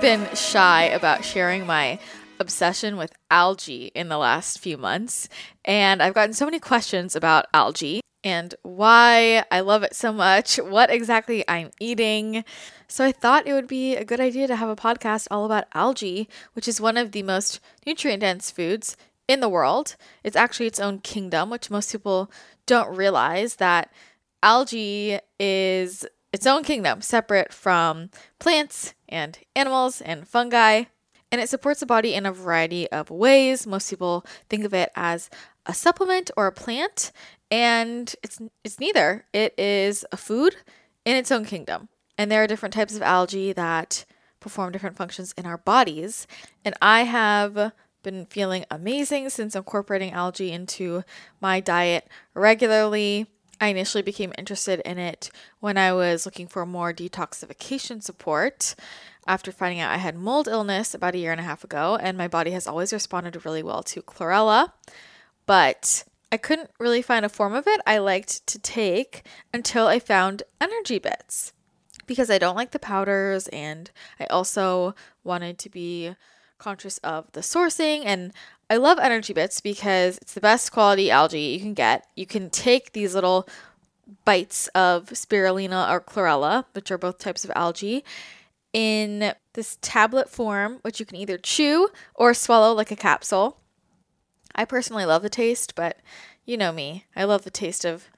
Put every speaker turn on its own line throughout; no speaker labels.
been shy about sharing my obsession with algae in the last few months, and I've gotten so many questions about algae and why I love it so much, what exactly I'm eating. So I thought it would be a good idea to have a podcast all about algae, which is one of the most nutrient dense foods in the world. It's actually its own kingdom, which most people don't realize that algae is its own kingdom, separate from plants and animals and fungi. And it supports the body in a variety of ways. Most people think of it as a supplement or a plant, and it's it's neither. It is a food in its own kingdom. And there are different types of algae that perform different functions in our bodies. And I have been feeling amazing since incorporating algae into my diet regularly. I initially became interested in it when I was looking for more detoxification support after finding out I had mold illness about a year and a half ago, and my body has always responded really well to chlorella. But I couldn't really find a form of it I liked to take until I found energy bits because I don't like the powders and I also wanted to be conscious of the sourcing and I love energy bits because it's the best quality algae you can get. You can take these little bites of spirulina or chlorella, which are both types of algae, in this tablet form, which you can either chew or swallow like a capsule. I personally love the taste, but you know me. I love the taste of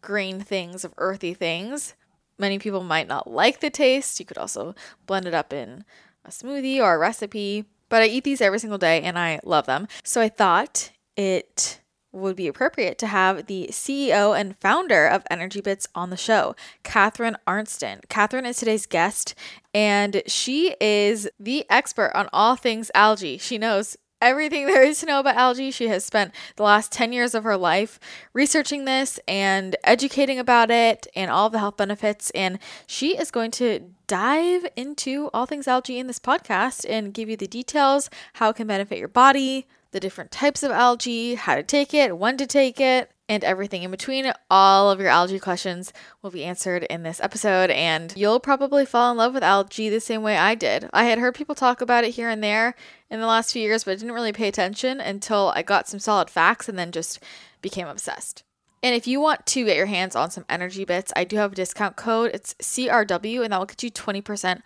green things, of earthy things. Many people might not like the taste. You could also blend it up in a smoothie or a recipe, but I eat these every single day and I love them. So I thought it would be appropriate to have the CEO and founder of Energy Bits on the show, Catherine Arnston. Catherine is today's guest, and she is the expert on all things algae. She knows everything there is to know about algae. She has spent the last 10 years of her life researching this and educating about it and all the health benefits. And she is going to dive into all things algae in this podcast and give you the details, how it can benefit your body, the different types of algae, how to take it, when to take it, and everything in between. All of your algae questions will be answered in this episode, and you'll probably fall in love with algae the same way I did. I had heard people talk about it here and there in the last few years, but I didn't really pay attention until I got some solid facts and then just became obsessed. And if you want to get your hands on some energy bits, I do have a discount code. It's CRW, and that will get you 20%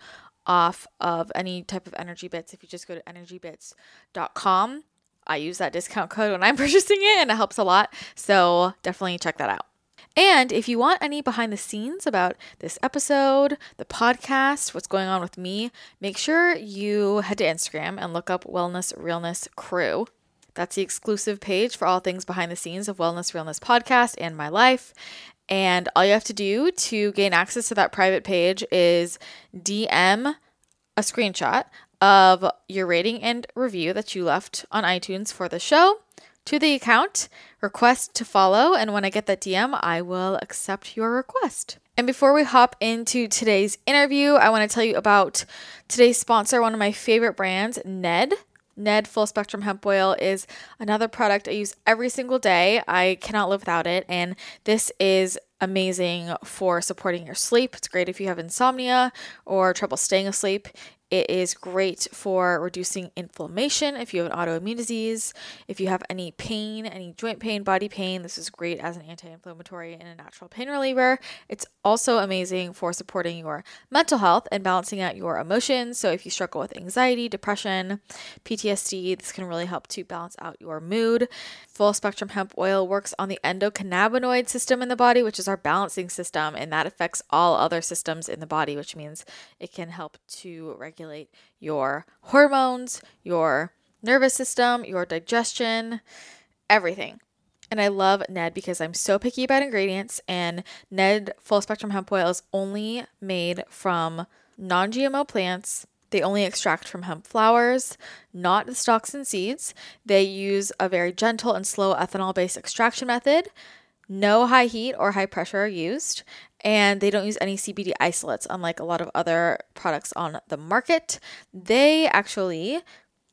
off of any type of energy bits if you just go to energybits.com. I use that discount code when I'm purchasing it and it helps a lot. So definitely check that out. And if you want any behind the scenes about this episode, the podcast, what's going on with me, make sure you head to Instagram and look up Wellness Realness Crew. That's the exclusive page for all things behind the scenes of Wellness Realness podcast and my life. And all you have to do to gain access to that private page is DM a screenshot of your rating and review that you left on iTunes for the show to the account, request to follow, and when I get that DM, I will accept your request. And before we hop into today's interview, I want to tell you about today's sponsor, one of my favorite brands, Ned. Ned Full Spectrum Hemp Oil is another product I use every single day. I cannot live without it. And this is amazing for supporting your sleep. It's great if you have insomnia or trouble staying asleep. It is great for reducing inflammation if you have an autoimmune disease. If you have any pain, any joint pain, body pain, this is great as an anti inflammatory and a natural pain reliever. It's also amazing for supporting your mental health and balancing out your emotions. So, if you struggle with anxiety, depression, PTSD, this can really help to balance out your mood. Full spectrum hemp oil works on the endocannabinoid system in the body, which is our balancing system, and that affects all other systems in the body, which means it can help to regulate your hormones, your nervous system, your digestion, everything. And I love Ned because I'm so picky about ingredients, and Ned full spectrum hemp oil is only made from non GMO plants. They only extract from hemp flowers, not the stalks and seeds. They use a very gentle and slow ethanol based extraction method. No high heat or high pressure are used, and they don't use any CBD isolates, unlike a lot of other products on the market. They actually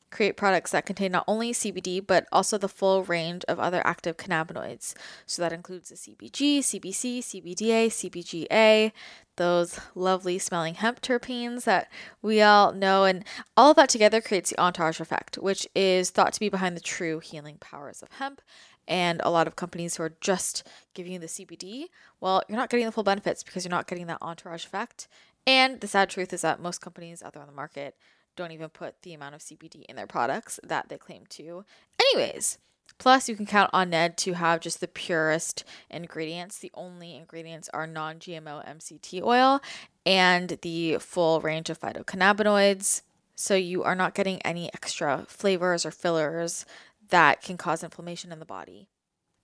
create products that contain not only CBD but also the full range of other active cannabinoids. So that includes the CBG, CBC, CBDA, CBGA, those lovely smelling hemp terpenes that we all know. And all of that together creates the entourage effect, which is thought to be behind the true healing powers of hemp. And a lot of companies who are just giving you the CBD, well, you're not getting the full benefits because you're not getting that entourage effect. And the sad truth is that most companies out there on the market don't even put the amount of CBD in their products that they claim to. Anyways, plus you can count on Ned to have just the purest ingredients. The only ingredients are non GMO MCT oil and the full range of phytocannabinoids. So you are not getting any extra flavors or fillers that can cause inflammation in the body.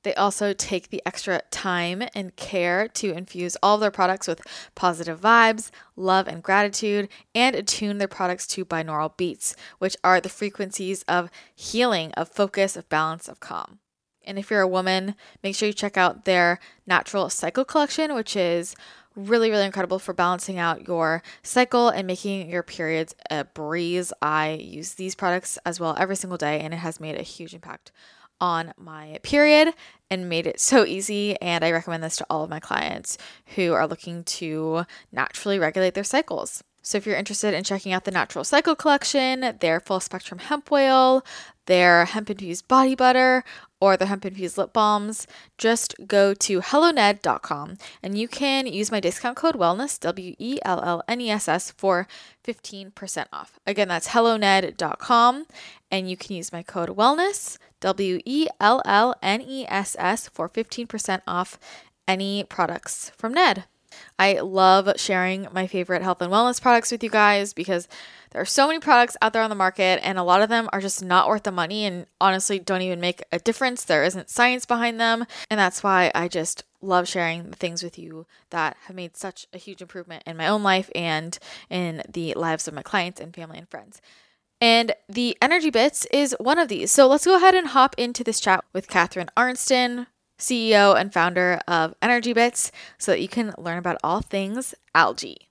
They also take the extra time and care to infuse all of their products with positive vibes, love, and gratitude, and attune their products to binaural beats, which are the frequencies of healing, of focus, of balance, of calm. And if you're a woman, make sure you check out their natural cycle collection, which is really, really incredible for balancing out your cycle and making your periods a breeze. I use these products as well every single day, and it has made a huge impact on my period and made it so easy. And I recommend this to all of my clients who are looking to naturally regulate their cycles. So, if you're interested in checking out the Natural Cycle Collection, their full spectrum hemp oil, their hemp infused body butter, or the hemp infused lip balms, just go to helloned.com and you can use my discount code wellness, W E L L N E S S, for 15% off. Again, that's helloned.com and you can use my code wellness, W E L L N E S S, for 15% off any products from Ned. I love sharing my favorite health and wellness products with you guys because there are so many products out there on the market, and a lot of them are just not worth the money and honestly don't even make a difference. There isn't science behind them. And that's why I just love sharing the things with you that have made such a huge improvement in my own life and in the lives of my clients and family and friends. And the Energy Bits is one of these. So let's go ahead and hop into this chat with Catherine Arnston, CEO and founder of Energy Bits, so that you can learn about all things algae.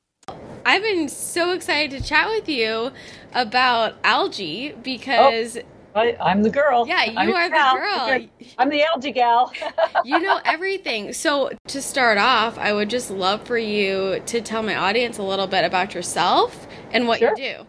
I've been so excited to chat with you about algae because.
Oh. I, am the girl.
Yeah, you
I'm
are the girl.
I'm the algae gal.
you know everything. So, to start off, I would just love for you to tell my audience a little bit about yourself and what sure. you do.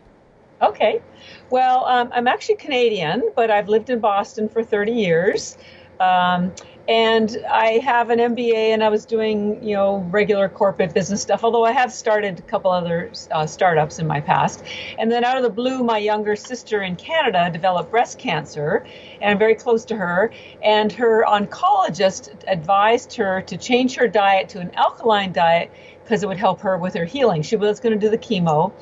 Okay. Well, um, I'm actually Canadian, but I've lived in Boston for 30 years. Um, and I have an MBA, and I was doing you know regular corporate business stuff. Although I have started a couple other uh, startups in my past, and then out of the blue, my younger sister in Canada developed breast cancer, and I'm very close to her. And her oncologist advised her to change her diet to an alkaline diet because it would help her with her healing. She was going to do the chemo,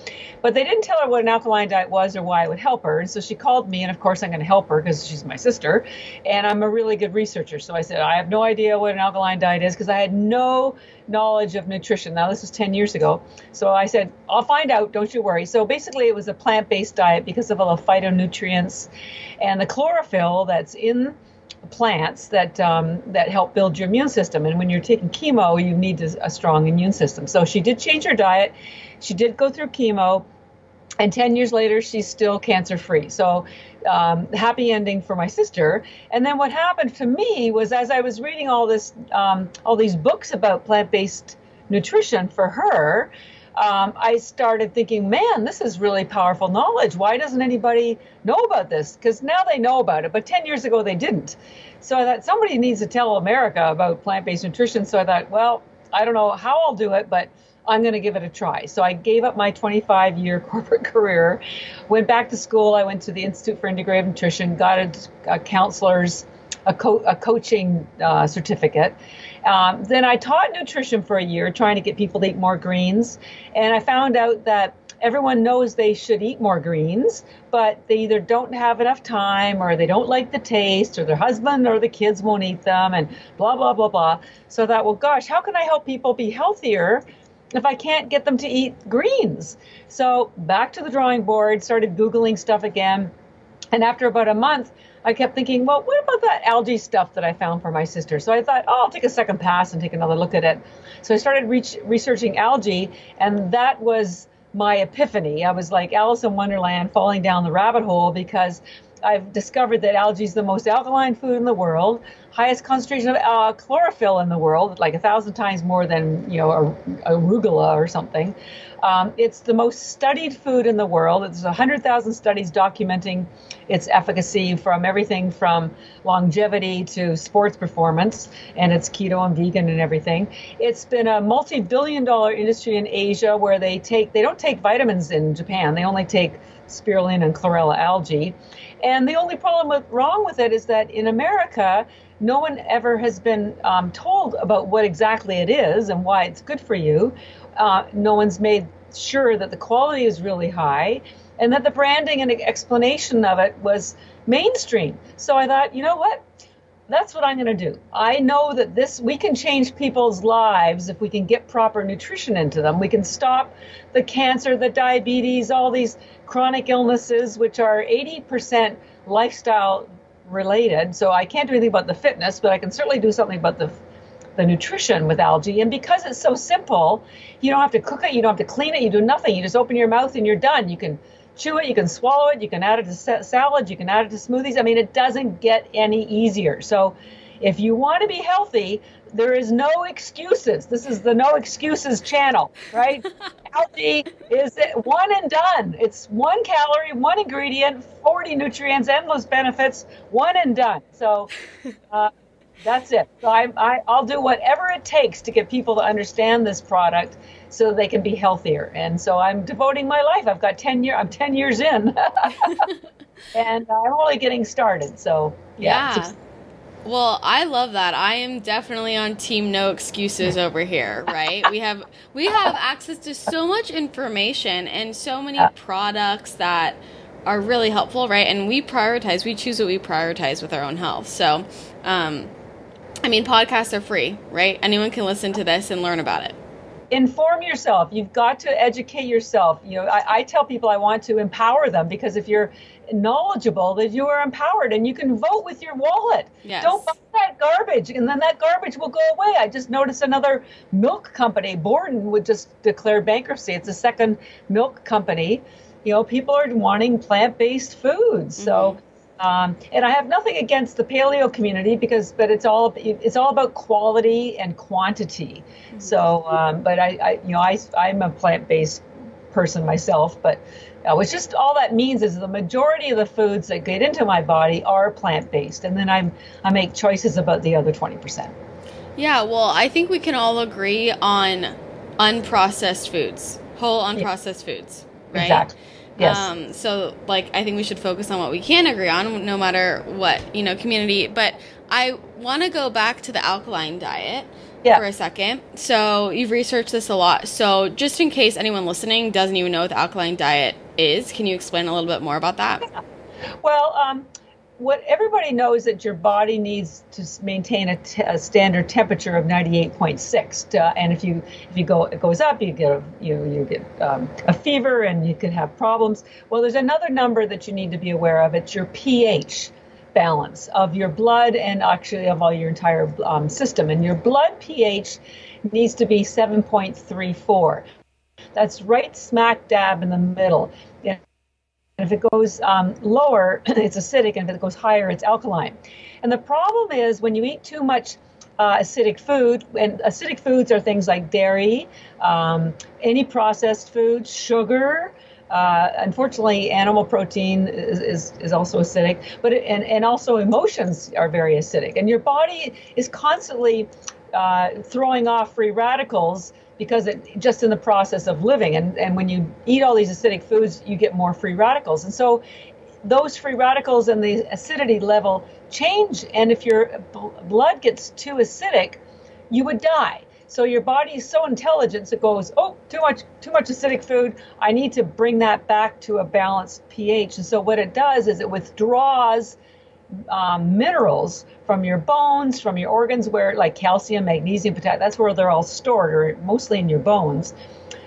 but they didn't tell her what an alkaline diet was or why it would help her. And so she called me, and of course, I'm going to help her because she's my sister, and I'm a really good researcher. So I said, I have no idea what an alkaline diet is because I had no knowledge of nutrition. Now, this was 10 years ago. So I said, I'll find out, don't you worry. So basically, it was a plant based diet because of all the phytonutrients and the chlorophyll that's in plants that um, that help build your immune system. And when you're taking chemo, you need a strong immune system. So she did change her diet. She did go through chemo, and 10 years later, she's still cancer free. So um, happy ending for my sister. And then what happened to me was as I was reading all this, um, all these books about plant based nutrition for her. Um, I started thinking, man, this is really powerful knowledge. Why doesn't anybody know about this? Because now they know about it, but 10 years ago they didn't. So I thought somebody needs to tell America about plant based nutrition. So I thought, well, I don't know how I'll do it, but I'm going to give it a try. So I gave up my 25 year corporate career, went back to school. I went to the Institute for Integrative Nutrition, got a, a counselor's, a, co- a coaching uh, certificate. Um, then I taught nutrition for a year, trying to get people to eat more greens. And I found out that everyone knows they should eat more greens, but they either don't have enough time or they don't like the taste or their husband or the kids won't eat them and blah, blah, blah, blah. So I thought, well, gosh, how can I help people be healthier if I can't get them to eat greens? So back to the drawing board, started Googling stuff again. And after about a month, I kept thinking, well, what about that algae stuff that I found for my sister? So I thought, oh, I'll take a second pass and take another look at it. So I started re- researching algae, and that was my epiphany. I was like Alice in Wonderland falling down the rabbit hole because I've discovered that algae is the most alkaline food in the world, highest concentration of uh, chlorophyll in the world, like a thousand times more than you know arugula or something. Um, it's the most studied food in the world. There's 100,000 studies documenting its efficacy from everything from longevity to sports performance, and it's keto and vegan and everything. It's been a multi-billion-dollar industry in Asia where they take they don't take vitamins in Japan. They only take spirulina and chlorella algae. And the only problem with, wrong with it is that in America, no one ever has been um, told about what exactly it is and why it's good for you. Uh, no one's made sure that the quality is really high and that the branding and explanation of it was mainstream. So I thought, you know what? That's what I'm going to do. I know that this we can change people's lives if we can get proper nutrition into them. We can stop the cancer, the diabetes, all these chronic illnesses which are 80% lifestyle related. So I can't do anything about the fitness, but I can certainly do something about the the nutrition with algae. And because it's so simple, you don't have to cook it, you don't have to clean it, you do nothing. You just open your mouth and you're done. You can chew it, you can swallow it, you can add it to salad, you can add it to smoothies. I mean, it doesn't get any easier. So if you want to be healthy, there is no excuses. This is the no excuses channel, right? Algae is one and done. It's one calorie, one ingredient, 40 nutrients, endless benefits, one and done. So uh, that's it. So I, I, I'll do whatever it takes to get people to understand this product so they can be healthier. And so I'm devoting my life. I've got 10 year, I'm 10 years in and I'm only getting started. So yeah.
yeah. Well, I love that. I am definitely on team no excuses over here, right? we have we have access to so much information and so many products that are really helpful, right? And we prioritize, we choose what we prioritize with our own health. So, um, I mean, podcasts are free, right? Anyone can listen to this and learn about it.
Inform yourself. You've got to educate yourself. You know, I, I tell people I want to empower them because if you're knowledgeable, that you are empowered and you can vote with your wallet. Yes. Don't buy that garbage, and then that garbage will go away. I just noticed another milk company, Borden, would just declare bankruptcy. It's a second milk company. You know, people are wanting plant-based foods, mm-hmm. Um, and I have nothing against the paleo community because, but it's all it's all about quality and quantity. Mm-hmm. So, um, but I, I, you know, I I'm a plant based person myself, but uh, which just all that means is the majority of the foods that get into my body are plant based, and then I'm I make choices about the other twenty percent.
Yeah, well, I think we can all agree on unprocessed foods, whole unprocessed yeah. foods, right?
Exactly. Yes.
Um, so, like, I think we should focus on what we can agree on, no matter what, you know, community. But I want to go back to the alkaline diet yeah. for a second. So, you've researched this a lot. So, just in case anyone listening doesn't even know what the alkaline diet is, can you explain a little bit more about that?
Yeah. Well, um, what everybody knows that your body needs to maintain a, t- a standard temperature of 98.6 to, and if you if you go it goes up you get a, you you get um, a fever and you could have problems. Well there's another number that you need to be aware of. It's your ph balance of your blood and actually of all your entire um, system. And your blood ph needs to be 7.34 that's right smack dab in the middle and if it goes um, lower, it's acidic, and if it goes higher, it's alkaline. And the problem is when you eat too much uh, acidic food. And acidic foods are things like dairy, um, any processed food, sugar. Uh, unfortunately, animal protein is, is, is also acidic, but it, and, and also emotions are very acidic. And your body is constantly uh, throwing off free radicals because it just in the process of living. And, and when you eat all these acidic foods, you get more free radicals. And so those free radicals and the acidity level change. And if your blood gets too acidic, you would die. So your body is so intelligent it goes, oh, too much, too much acidic food. I need to bring that back to a balanced pH. And so what it does is it withdraws um, minerals from your bones, from your organs, where like calcium, magnesium, potassium. That's where they're all stored, or mostly in your bones.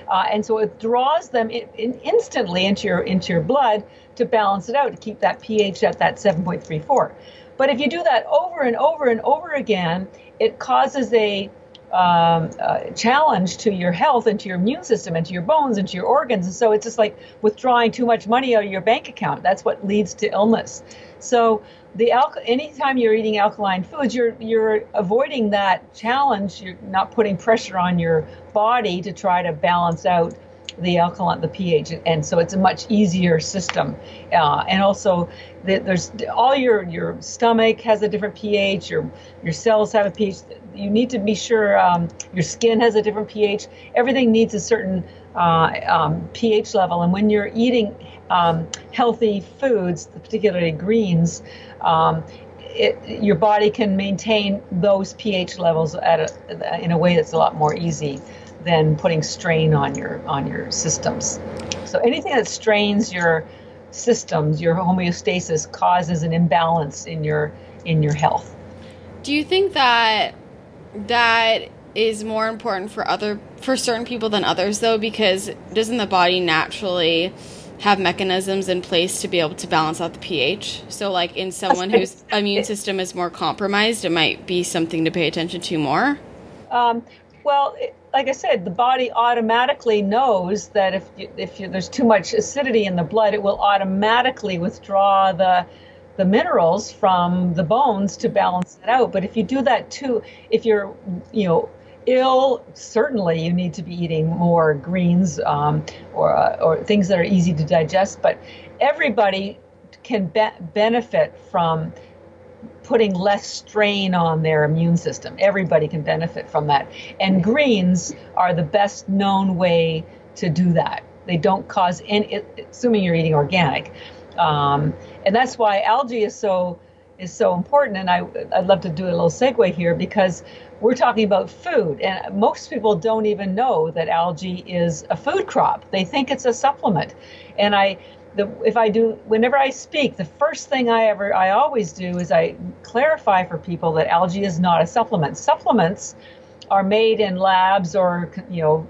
Uh, and so it draws them in, in instantly into your into your blood to balance it out to keep that pH at that 7.34. But if you do that over and over and over again, it causes a um, challenge to your health and to your immune system and to your bones and to your organs. And so it's just like withdrawing too much money out of your bank account. That's what leads to illness. So the alk- anytime you're eating alkaline foods, you're you're avoiding that challenge. You're not putting pressure on your body to try to balance out the alkaline, the pH, and so it's a much easier system. Uh, and also, the, there's all your your stomach has a different pH. Your your cells have a pH. You need to be sure um, your skin has a different pH. Everything needs a certain uh, um, pH level, and when you're eating um, healthy foods, particularly greens. Um, it, your body can maintain those pH levels a, in a way that's a lot more easy than putting strain on your on your systems. So anything that strains your systems, your homeostasis causes an imbalance in your in your health.
Do you think that that is more important for other for certain people than others though because doesn't the body naturally have mechanisms in place to be able to balance out the pH. So, like in someone whose immune system is more compromised, it might be something to pay attention to more.
Um, well, like I said, the body automatically knows that if you, if you, there's too much acidity in the blood, it will automatically withdraw the the minerals from the bones to balance it out. But if you do that too, if you're you know ill, certainly you need to be eating more greens um, or uh, or things that are easy to digest. But everybody can be- benefit from putting less strain on their immune system. Everybody can benefit from that. And greens are the best known way to do that. They don't cause any, assuming you're eating organic. Um, and that's why algae is so is so important. And I, I'd love to do a little segue here because we're talking about food. And most people don't even know that algae is a food crop. They think it's a supplement. And I the, if I do, whenever I speak, the first thing I ever, I always do is I clarify for people that algae is not a supplement. Supplements are made in labs or, you know,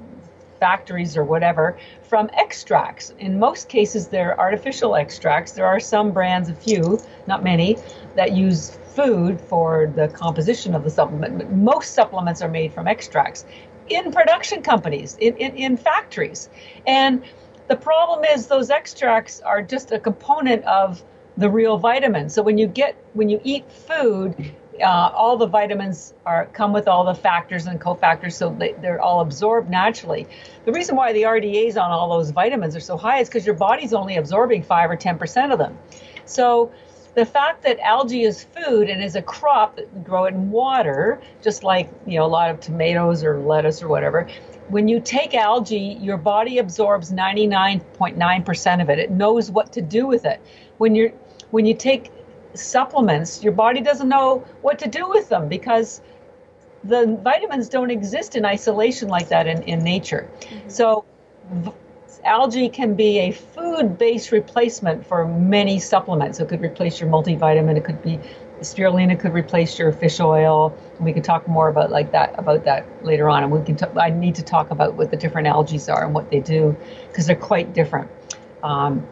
factories or whatever from extracts. In most cases, they're artificial extracts. There are some brands, a few, not many, that use food for the composition of the supplement, most supplements are made from extracts in production companies, in, in, in factories. And the problem is those extracts are just a component of the real vitamins. So when you get when you eat food, uh, all the vitamins are come with all the factors and cofactors, so they, they're all absorbed naturally. The reason why the RDAs on all those vitamins are so high is because your body's only absorbing five or ten percent of them. So the fact that algae is food and is a crop that grow in water, just like you know a lot of tomatoes or lettuce or whatever, when you take algae, your body absorbs 99.9% of it. It knows what to do with it. When you're when you take supplements, your body doesn't know what to do with them because the vitamins don't exist in isolation like that in, in nature. Mm-hmm. So algae can be a food-based replacement for many supplements. It could replace your multivitamin. It could be spirulina could replace your fish oil. We could talk more about like that about that later on, and we can. T- I need to talk about what the different algae are and what they do because they're quite different. Um,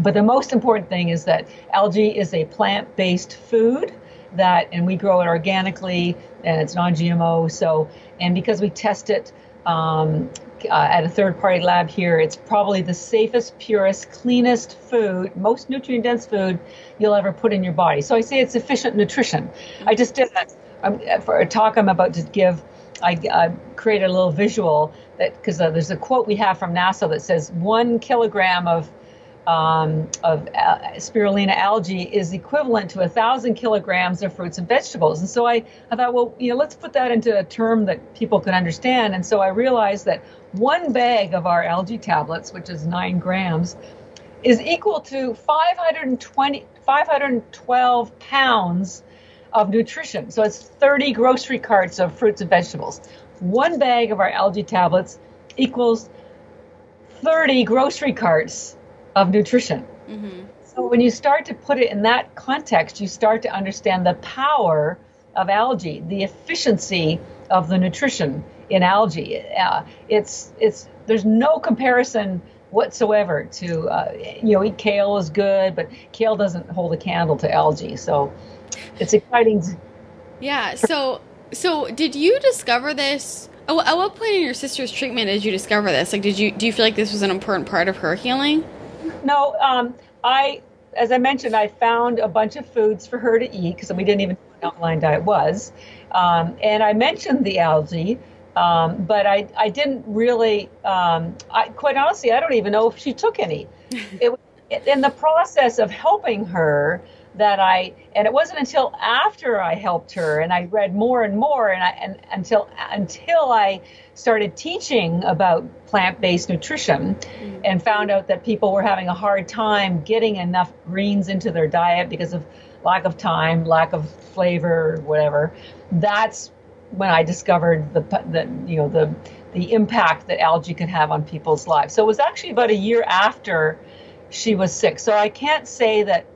but the most important thing is that algae is a plant-based food that, and we grow it organically, and it's non-GMO. So, and because we test it um, uh, at a third party lab here. It's probably the safest, purest, cleanest food, most nutrient dense food you'll ever put in your body. So I say it's efficient nutrition. I just did that um, for a talk I'm about to give. I, I created a little visual that because uh, there's a quote we have from NASA that says one kilogram of um, of uh, spirulina algae is equivalent to a thousand kilograms of fruits and vegetables. And so I, I thought, well, you know, let's put that into a term that people can understand. And so I realized that one bag of our algae tablets, which is nine grams, is equal to 520, 512 pounds of nutrition. So it's 30 grocery carts of fruits and vegetables. One bag of our algae tablets equals 30 grocery carts of nutrition. Mm-hmm. So when you start to put it in that context, you start to understand the power of algae, the efficiency of the nutrition in algae. Uh, it's it's there's no comparison whatsoever to uh, you know eat kale is good, but kale doesn't hold a candle to algae. So it's exciting.
Yeah. So so did you discover this? Oh, at what point in your sister's treatment did you discover this? Like, did you do you feel like this was an important part of her healing?
No, um, I, as I mentioned, I found a bunch of foods for her to eat because we didn't even know what alkaline diet was. Um, and I mentioned the algae, um, but I, I didn't really, um, I, quite honestly, I don't even know if she took any. it, in the process of helping her, that I and it wasn't until after I helped her and I read more and more and I and until until I started teaching about plant-based nutrition mm-hmm. and found out that people were having a hard time getting enough greens into their diet because of lack of time, lack of flavor, whatever. That's when I discovered the the you know the the impact that algae can have on people's lives. So it was actually about a year after she was sick. So I can't say that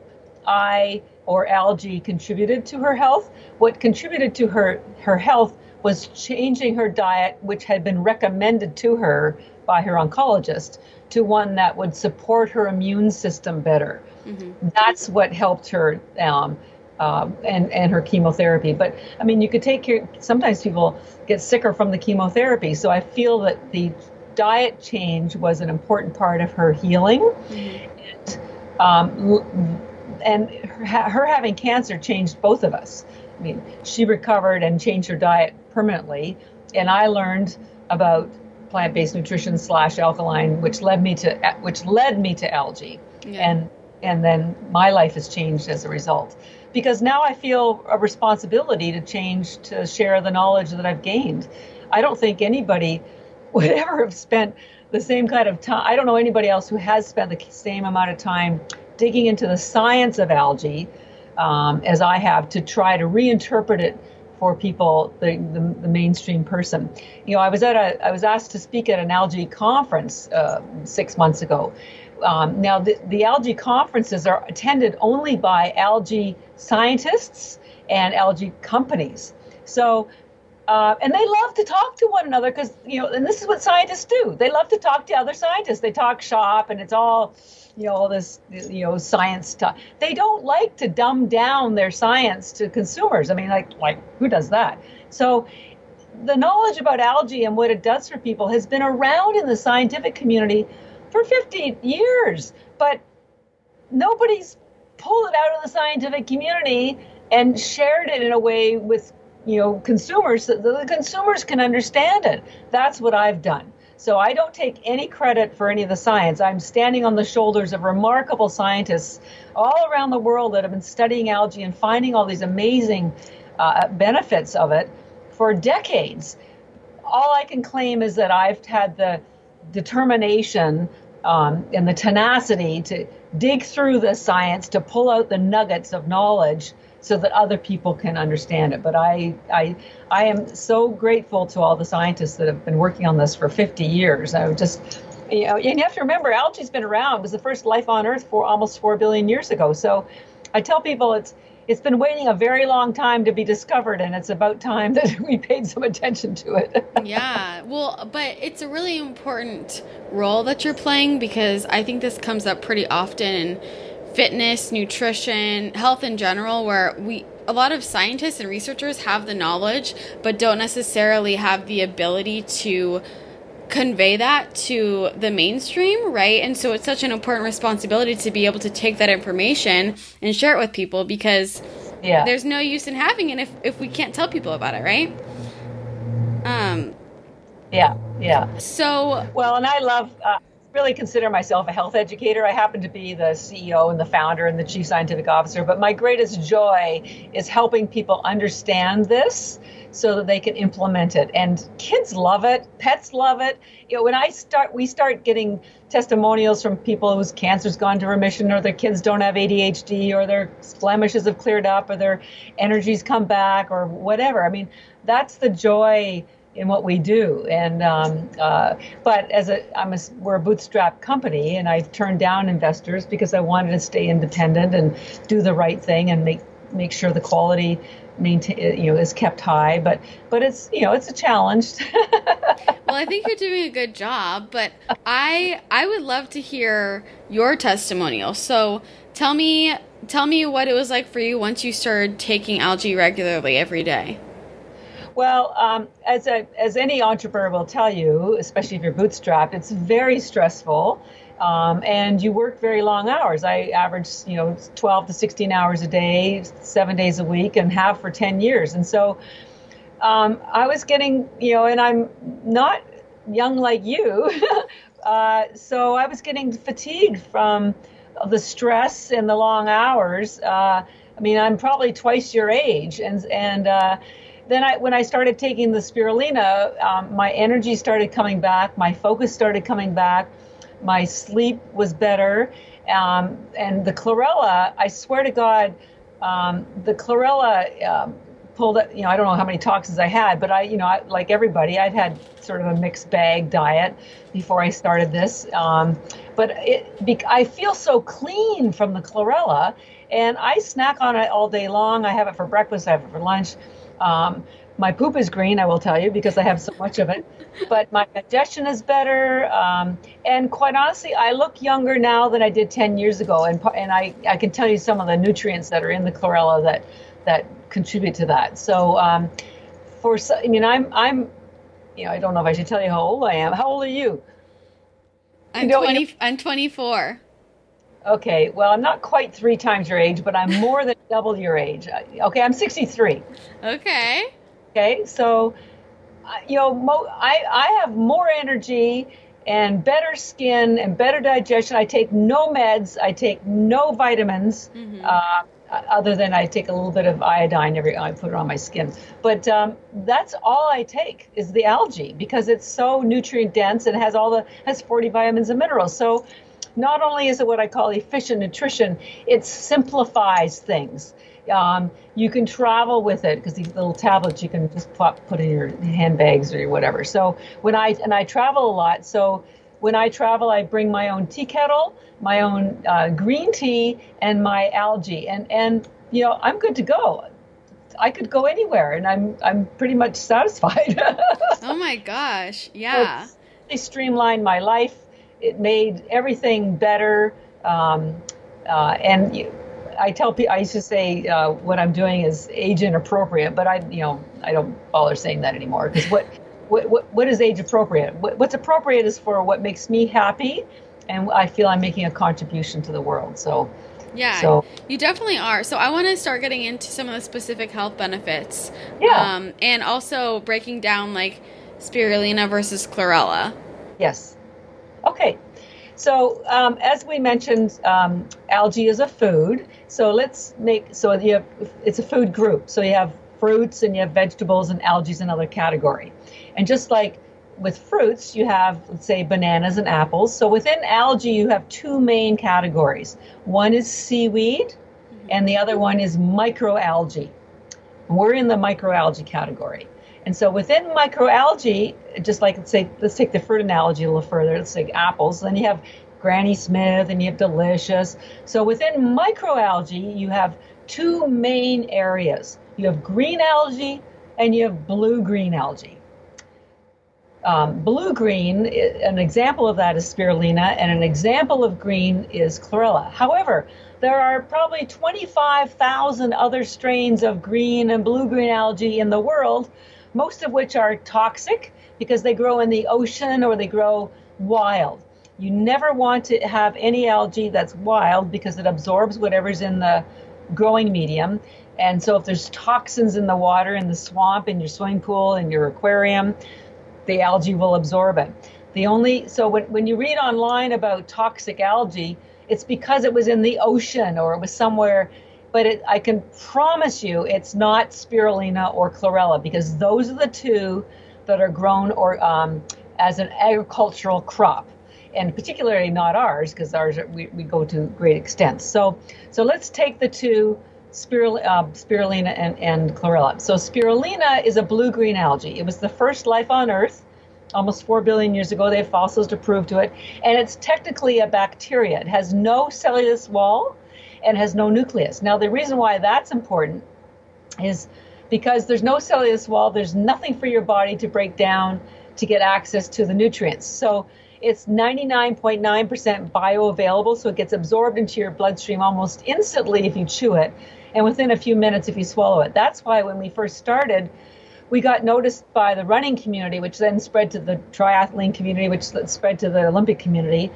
I or algae contributed to her health. What contributed to her, her health was changing her diet, which had been recommended to her by her oncologist, to one that would support her immune system better. Mm-hmm. That's what helped her. Um, uh, and and her chemotherapy. But I mean, you could take care. Sometimes people get sicker from the chemotherapy. So I feel that the diet change was an important part of her healing. Mm-hmm. And, um, and her, her having cancer changed both of us. I mean, she recovered and changed her diet permanently, and I learned about plant-based nutrition slash alkaline, which led me to which led me to algae, yeah. and and then my life has changed as a result because now I feel a responsibility to change to share the knowledge that I've gained. I don't think anybody would ever have spent the same kind of time. I don't know anybody else who has spent the same amount of time digging into the science of algae um, as I have to try to reinterpret it for people, the, the, the, mainstream person. You know, I was at a, I was asked to speak at an algae conference uh, six months ago. Um, now, the, the algae conferences are attended only by algae scientists and algae companies. So uh, and they love to talk to one another because you know and this is what scientists do they love to talk to other scientists they talk shop and it's all you know all this you know science stuff. They don't like to dumb down their science to consumers. I mean like like who does that? So the knowledge about algae and what it does for people has been around in the scientific community for 50 years but nobody's pulled it out of the scientific community and shared it in a way with you know consumers so the consumers can understand it. That's what i've done so i don't take any credit for any of the science. I'm standing on the shoulders of remarkable scientists all around the world that have been studying algae and finding all these amazing uh, benefits of it for decades. All i can claim is that i've had the determination um, and the tenacity to dig through the science to pull out the nuggets of knowledge so that other people can understand it. But I, I, I am so grateful to all the scientists that have been working on this for 50 years. I just, you know, and you have to remember, algae's been around. It was the first life on Earth for almost four billion years ago. So, I tell people it's it's been waiting a very long time to be discovered and it's about time that we paid some attention to it.
yeah. Well, but it's a really important role that you're playing because I think this comes up pretty often fitness, nutrition, health in general, where we a lot of scientists and researchers have the knowledge, but don't necessarily have the ability to convey that to the mainstream, right? And so it's such an important responsibility to be able to take that information and share it with people because yeah. there's no use in having it if, if we can't tell people about it, right? Um,
yeah, yeah.
So,
well, and I love, uh, really consider myself a health educator. I happen to be the CEO and the founder and the chief scientific officer, but my greatest joy is helping people understand this so that they can implement it. And kids love it, pets love it. You know, when I start, we start getting testimonials from people whose cancer's gone to remission, or their kids don't have ADHD, or their blemishes have cleared up, or their energies come back, or whatever. I mean, that's the joy in what we do. And um, uh, but as a, I'm a, we're a bootstrap company, and I turned down investors because I wanted to stay independent and do the right thing and make make sure the quality maintain you know is kept high. But but it's you know it's a challenge.
well, I think you're doing a good job, but I I would love to hear your testimonial. So tell me tell me what it was like for you once you started taking algae regularly every day.
Well, um, as a, as any entrepreneur will tell you, especially if you're bootstrapped, it's very stressful, um, and you work very long hours. I average, you know, 12 to 16 hours a day, seven days a week, and have for 10 years. And so, um, I was getting, you know, and I'm not young like you, uh, so I was getting fatigued from the stress and the long hours. Uh, I mean, I'm probably twice your age, and and uh, then I, when I started taking the spirulina, um, my energy started coming back, my focus started coming back, my sleep was better, um, and the chlorella. I swear to God, um, the chlorella um, pulled. You know, I don't know how many toxins I had, but I, you know, I, like everybody, I've had sort of a mixed bag diet before I started this. Um, but it, I feel so clean from the chlorella, and I snack on it all day long. I have it for breakfast, I have it for lunch. Um, my poop is green, I will tell you, because I have so much of it. But my digestion is better. Um, and quite honestly, I look younger now than I did 10 years ago. And, and I, I can tell you some of the nutrients that are in the chlorella that, that contribute to that. So, um, for, I mean, I'm, I'm, you know, I don't know if I should tell you how old I am. How old are you?
I'm, you know, 20, I'm 24.
Okay, well, I'm not quite three times your age, but I'm more than double your age. Okay, I'm 63.
Okay.
Okay, so, you know, mo- I, I have more energy and better skin and better digestion. I take no meds, I take no vitamins. Mm-hmm. Uh, other than I take a little bit of iodine every I put it on my skin. But um, that's all I take is the algae because it's so nutrient dense and has all the has 40 vitamins and minerals. So not only is it what I call efficient nutrition, it simplifies things. Um, you can travel with it because these little tablets you can just pop, put in your handbags or whatever. So when I and I travel a lot, so when I travel, I bring my own tea kettle, my own uh, green tea, and my algae, and and you know I'm good to go. I could go anywhere, and I'm I'm pretty much satisfied.
oh my gosh! Yeah,
so they streamlined my life it made everything better. Um, uh, and you, I tell people, I used to say uh, what I'm doing is age inappropriate, but I, you know, I don't bother saying that anymore because what, what, what, what is age appropriate? What, what's appropriate is for what makes me happy, and I feel I'm making a contribution to the world. So.
Yeah, so, you definitely are. So I want to start getting into some of the specific health benefits.
Yeah.
Um, and also breaking down like spirulina versus chlorella.
Yes. Okay, so um, as we mentioned, um, algae is a food. So let's make so you have it's a food group. So you have fruits and you have vegetables and algae is another category. And just like with fruits, you have let's say bananas and apples. So within algae, you have two main categories. One is seaweed, mm-hmm. and the other one is microalgae. We're in the microalgae category. And so within microalgae, just like let's say let's take the fruit analogy a little further. Let's take apples. Then you have Granny Smith and you have Delicious. So within microalgae, you have two main areas. You have green algae and you have blue green algae. Um, blue green, an example of that is spirulina, and an example of green is chlorella. However, there are probably 25,000 other strains of green and blue green algae in the world, most of which are toxic because they grow in the ocean or they grow wild. You never want to have any algae that's wild because it absorbs whatever's in the growing medium. And so if there's toxins in the water, in the swamp, in your swimming pool, in your aquarium, the algae will absorb it. The only so when, when you read online about toxic algae, it's because it was in the ocean or it was somewhere. But it, I can promise you, it's not spirulina or chlorella because those are the two that are grown or um, as an agricultural crop, and particularly not ours because ours are, we, we go to great extents. So so let's take the two spirul, uh, spirulina and, and chlorella. So spirulina is a blue-green algae. It was the first life on Earth almost 4 billion years ago. They have fossils to prove to it. And it's technically a bacteria. It has no cellulose wall and has no nucleus. Now, the reason why that's important is because there's no cellulose wall, there's nothing for your body to break down to get access to the nutrients. So it's 99.9% bioavailable, so it gets absorbed into your bloodstream almost instantly if you chew it and within a few minutes if you swallow it. That's why when we first started, we got noticed by the running community, which then spread to the triathlete community, which spread to the Olympic community.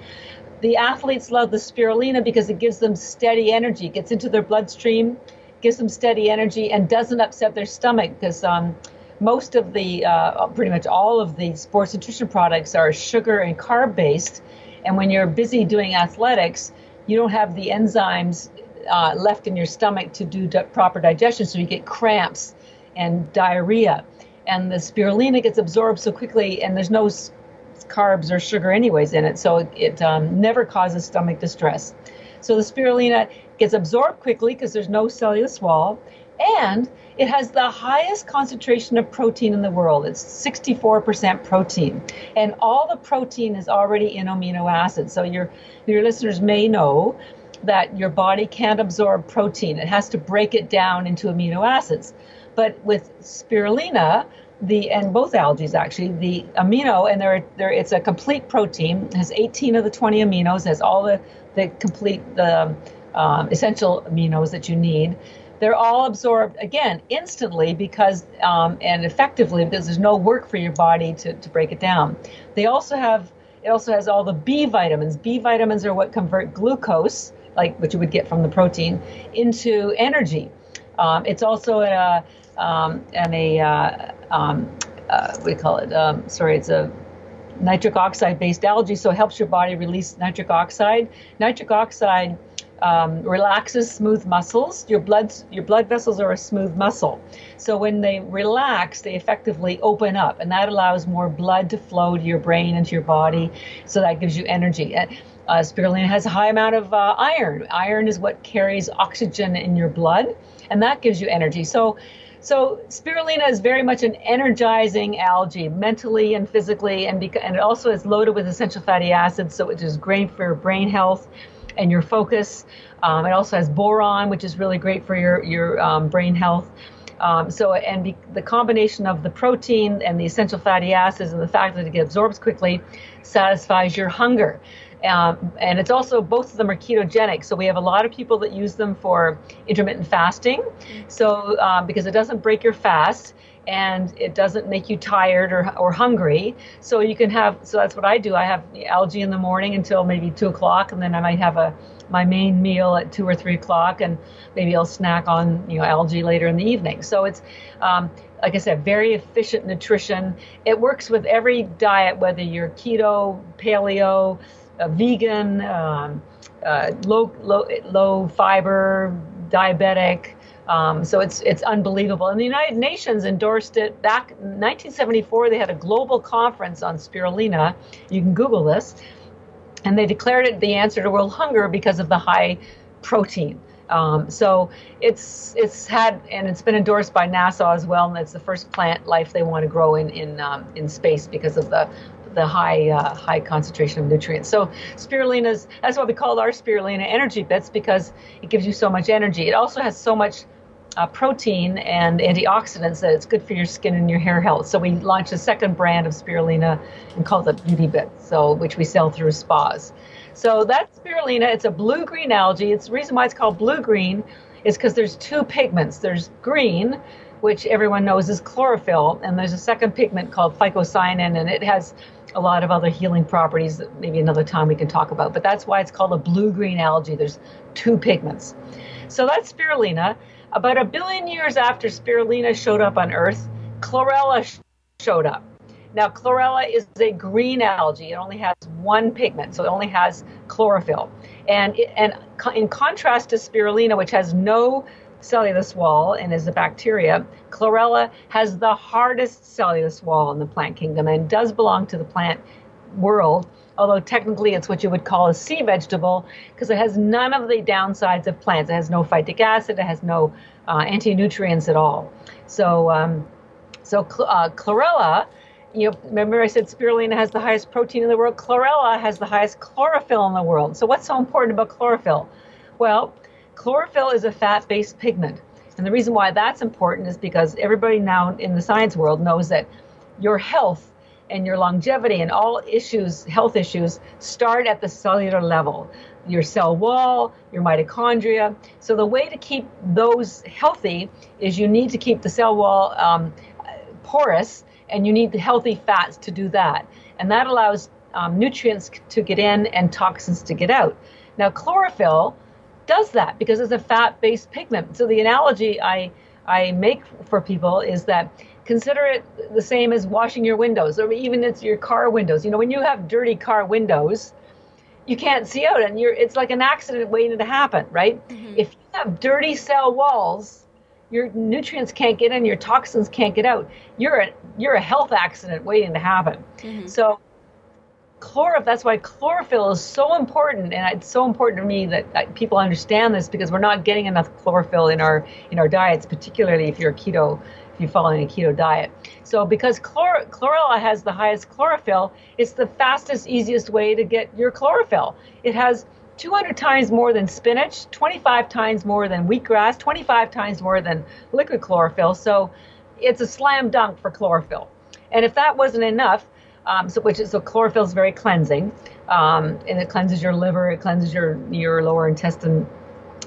The athletes love the spirulina because it gives them steady energy, gets into their bloodstream, gives them steady energy, and doesn't upset their stomach because um, most of the, uh, pretty much all of the sports nutrition products are sugar and carb based. And when you're busy doing athletics, you don't have the enzymes uh, left in your stomach to do di- proper digestion, so you get cramps and diarrhea. And the spirulina gets absorbed so quickly, and there's no carbs or sugar, anyways, in it, so it, it um, never causes stomach distress. So the spirulina gets absorbed quickly because there's no cellulose wall, and it has the highest concentration of protein in the world. It's 64% protein. And all the protein is already in amino acids. So your your listeners may know that your body can't absorb protein. It has to break it down into amino acids. But with spirulina, the and both algae actually the amino and there there it's a complete protein has 18 of the 20 aminos has all the the complete the um, essential aminos that you need. They're all absorbed again instantly because um, and effectively because there's no work for your body to, to break it down. They also have it also has all the b vitamins. B vitamins are what convert glucose like what you would get from the protein into energy. Um, it's also a um, and a uh, um, uh, you call it? Um, sorry, it's a nitric oxide based algae, so it helps your body release nitric oxide. Nitric oxide um, relaxes smooth muscles. Your blood your blood vessels are a smooth muscle, so when they relax, they effectively open up, and that allows more blood to flow to your brain and to your body. So that gives you energy. Uh, spirulina has a high amount of uh, iron. Iron is what carries oxygen in your blood, and that gives you energy. So so spirulina is very much an energizing algae, mentally and physically, and, beca- and it also is loaded with essential fatty acids, so it is great for your brain health and your focus. Um, it also has boron, which is really great for your your um, brain health. Um, so, and be, the combination of the protein and the essential fatty acids and the fact that it absorbs quickly satisfies your hunger. Um, and it's also both of them are ketogenic. So we have a lot of people that use them for intermittent fasting. So um, because it doesn't break your fast and it doesn't make you tired or, or hungry. So you can have. So that's what I do. I have algae in the morning until maybe two o'clock, and then I might have a my main meal at two or three o'clock, and maybe I'll snack on you know algae later in the evening. So it's um, like I said, very efficient nutrition. It works with every diet, whether you're keto, paleo a vegan, um, uh, low, low, low fiber, diabetic. Um, so it's it's unbelievable. And the United Nations endorsed it back in 1974. They had a global conference on spirulina. You can Google this, and they declared it the answer to world hunger because of the high protein. Um, so it's it's had and it's been endorsed by NASA as well, and it's the first plant life they want to grow in in um, in space because of the the high uh, high concentration of nutrients. So spirulina is that's why we call our spirulina energy bits because it gives you so much energy. It also has so much uh, protein and antioxidants that it's good for your skin and your hair health. So we launched a second brand of spirulina and called it Beauty Bits, so which we sell through spas. So that spirulina, it's a blue-green algae. It's the reason why it's called blue-green is because there's two pigments. There's green, which everyone knows is chlorophyll, and there's a second pigment called phycocyanin, and it has a lot of other healing properties that maybe another time we can talk about. But that's why it's called a blue-green algae. There's two pigments. So that's spirulina. About a billion years after spirulina showed up on Earth, chlorella sh- showed up. Now, chlorella is a green algae. It only has one pigment, so it only has chlorophyll. And, it, and in contrast to spirulina, which has no cellulose wall and is a bacteria, chlorella has the hardest cellulose wall in the plant kingdom and does belong to the plant world although technically it's what you would call a sea vegetable because it has none of the downsides of plants. It has no phytic acid, it has no uh, anti-nutrients at all. So, um, so uh, chlorella, you know, remember I said spirulina has the highest protein in the world. Chlorella has the highest chlorophyll in the world. So, what's so important about chlorophyll? Well, chlorophyll is a fat-based pigment. And the reason why that's important is because everybody now in the science world knows that your health and your longevity and all issues, health issues, start at the cellular level your cell wall, your mitochondria. So, the way to keep those healthy is you need to keep the cell wall um, porous and you need the healthy fats to do that. And that allows um, nutrients to get in and toxins to get out. Now, chlorophyll does that because it's a fat based pigment. So, the analogy I, I make for people is that consider it the same as washing your windows or even it's your car windows you know when you have dirty car windows you can't see out and you're it's like an accident waiting to happen right mm-hmm. if you have dirty cell walls your nutrients can't get in your toxins can't get out you're a you're a health accident waiting to happen mm-hmm. so chlorophyll that's why chlorophyll is so important and it's so important to me that, that, people understand this because we're not getting enough chlorophyll in our in our diets particularly if you're keto if you're following a keto diet. So because chlor- chlorella has the highest chlorophyll, it's the fastest, easiest way to get your chlorophyll. It has 200 times more than spinach, 25 times more than wheatgrass, 25 times more than liquid chlorophyll. So it's a slam dunk for chlorophyll. And if that wasn't enough, um, so which is so chlorophyll is very cleansing, um, and it cleanses your liver, it cleanses your your lower intestine.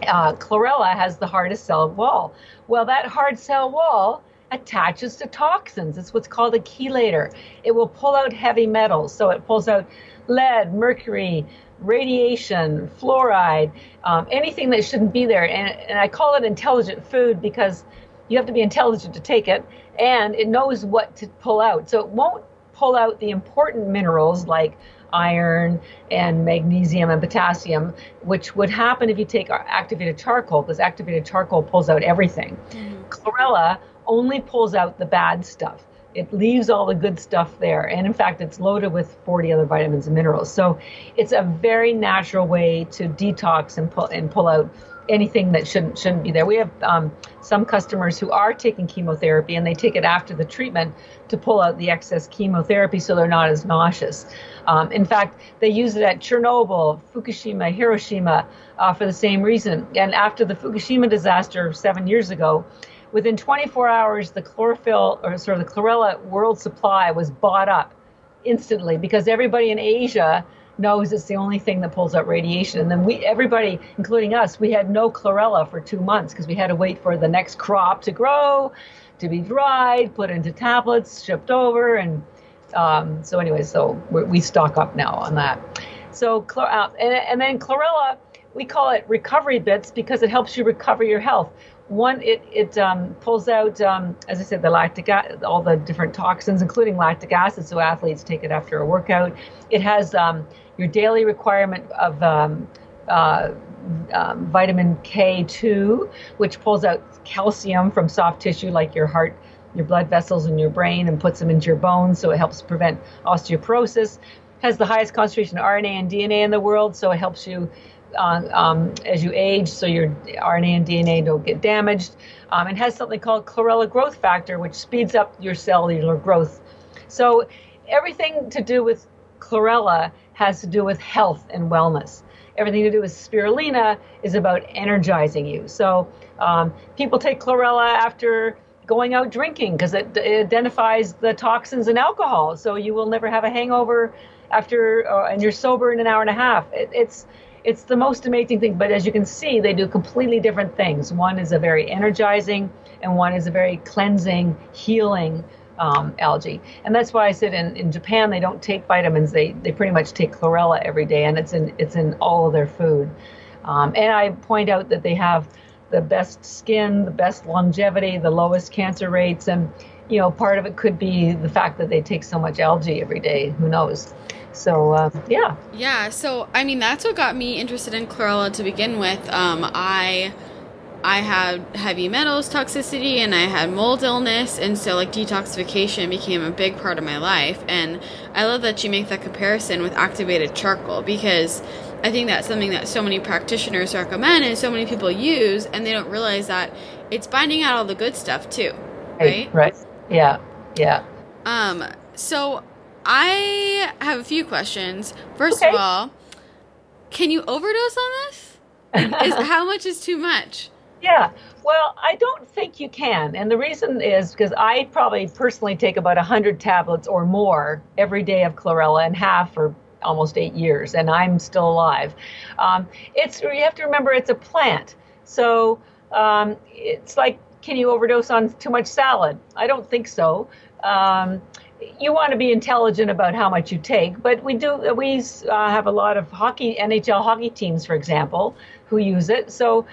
Uh, chlorella has the hardest cell wall. Well, that hard cell wall attaches to toxins. It's what's called a chelator. It will pull out heavy metals. So it pulls out lead, mercury, radiation, fluoride, um, anything that shouldn't be there. And, and I call it intelligent food because you have to be intelligent to take it and it knows what to pull out. So it won't pull out the important minerals like iron and magnesium and potassium, which would happen if you take activated charcoal, because activated charcoal pulls out everything. Mm-hmm. Chlorella only pulls out the bad stuff. It leaves all the good stuff there. And in fact, it's loaded with 40 other vitamins and minerals. So it's a very natural way to detox and pull, and pull out anything that shouldn't shouldn't be there. We have um, some customers who are taking chemotherapy and they take it after the treatment to pull out the excess chemotherapy so they're not as nauseous. Um, in fact, they use it at Chernobyl, Fukushima, Hiroshima uh, for the same reason. And after the Fukushima disaster seven years ago, Within 24 hours, the chlorophyll, or sort of the chlorella world supply was bought up instantly because everybody in Asia knows it's the only thing that pulls out radiation. And then we, everybody, including us, we had no chlorella for two months because we had to wait for the next crop to grow, to be dried, put into tablets, shipped over, and um, so anyway, so we stock up now on that. So uh, and, and then chlorella, we call it recovery bits because it helps you recover your health one it it um, pulls out um, as i said the lactic all the different toxins including lactic acid so athletes take it after a workout it has um, your daily requirement of um, uh, um, vitamin k2 which pulls out calcium from soft tissue like your heart your blood vessels and your brain and puts them into your bones so it helps prevent osteoporosis has the highest concentration of rna and dna in the world so it helps you um, as you age, so your RNA and DNA don't get damaged. Um, it has something called chlorella growth factor, which speeds up your cellular growth. So everything to do with chlorella has to do with health and wellness. everything to do with spirulina is about energizing you. So um, people take chlorella after going out drinking because it, it, identifies the toxins in alcohol. So you will never have a hangover after, uh, and you're sober in an hour and a half. It, it's it's the most amazing thing. But as you can see, they do completely different things. One is a very energizing, and one is a very cleansing, healing um, algae. And that's why I said in, in Japan they don't take vitamins. They they pretty much take chlorella every day, and it's in it's in all of their food. Um, and I point out that they have the best skin, the best longevity, the lowest cancer rates, and you know part of it could be the fact that they take so much algae every day. Who knows? So uh, yeah.
Yeah. So I mean, that's what got me interested in chlorella to begin with. Um, I I had heavy metals toxicity and I had mold illness, and so like detoxification became a big part of my life. And I love that you make that comparison with activated charcoal because I think that's something that so many practitioners recommend and so many people use, and they don't realize that it's binding out all the good stuff too, right?
Right. right. Yeah. Yeah.
Um. So I have a few questions. First okay. of all, can you overdose on this? is, how much is too much?
Yeah, well, I don't think you can. And the reason is because I probably personally take about 100 tablets or more every day of chlorella and half for almost eight years, and I'm still alive. Um, it's You have to remember it's a plant. So um, it's like, can you overdose on too much salad? I don't think so. Um, you want to be intelligent about how much you take, but we do. We uh, have a lot of hockey, NHL hockey teams, for example, who use it. So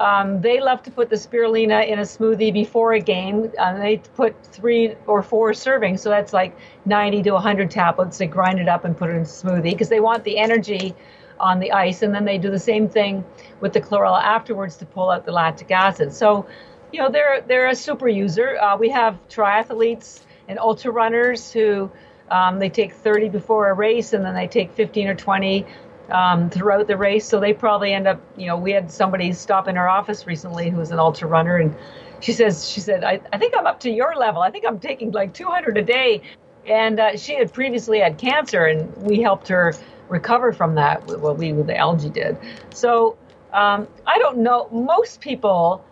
um, they love to put the spirulina in a smoothie before a game. Uh, they put three or four servings, so that's like 90 to 100 tablets. They grind it up and put it in a smoothie because they want the energy on the ice, and then they do the same thing with the chlorella afterwards to pull out the lactic acid. So, you know, they're they're a super user. Uh, we have triathletes and ultra runners who um, they take 30 before a race, and then they take 15 or 20 um, throughout the race. So they probably end up, you know, we had somebody stop in our office recently who was an ultra runner, and she says, she said, I, I think I'm up to your level. I think I'm taking like 200 a day. And uh, she had previously had cancer, and we helped her recover from that. What we with the algae did. So um, I don't know. Most people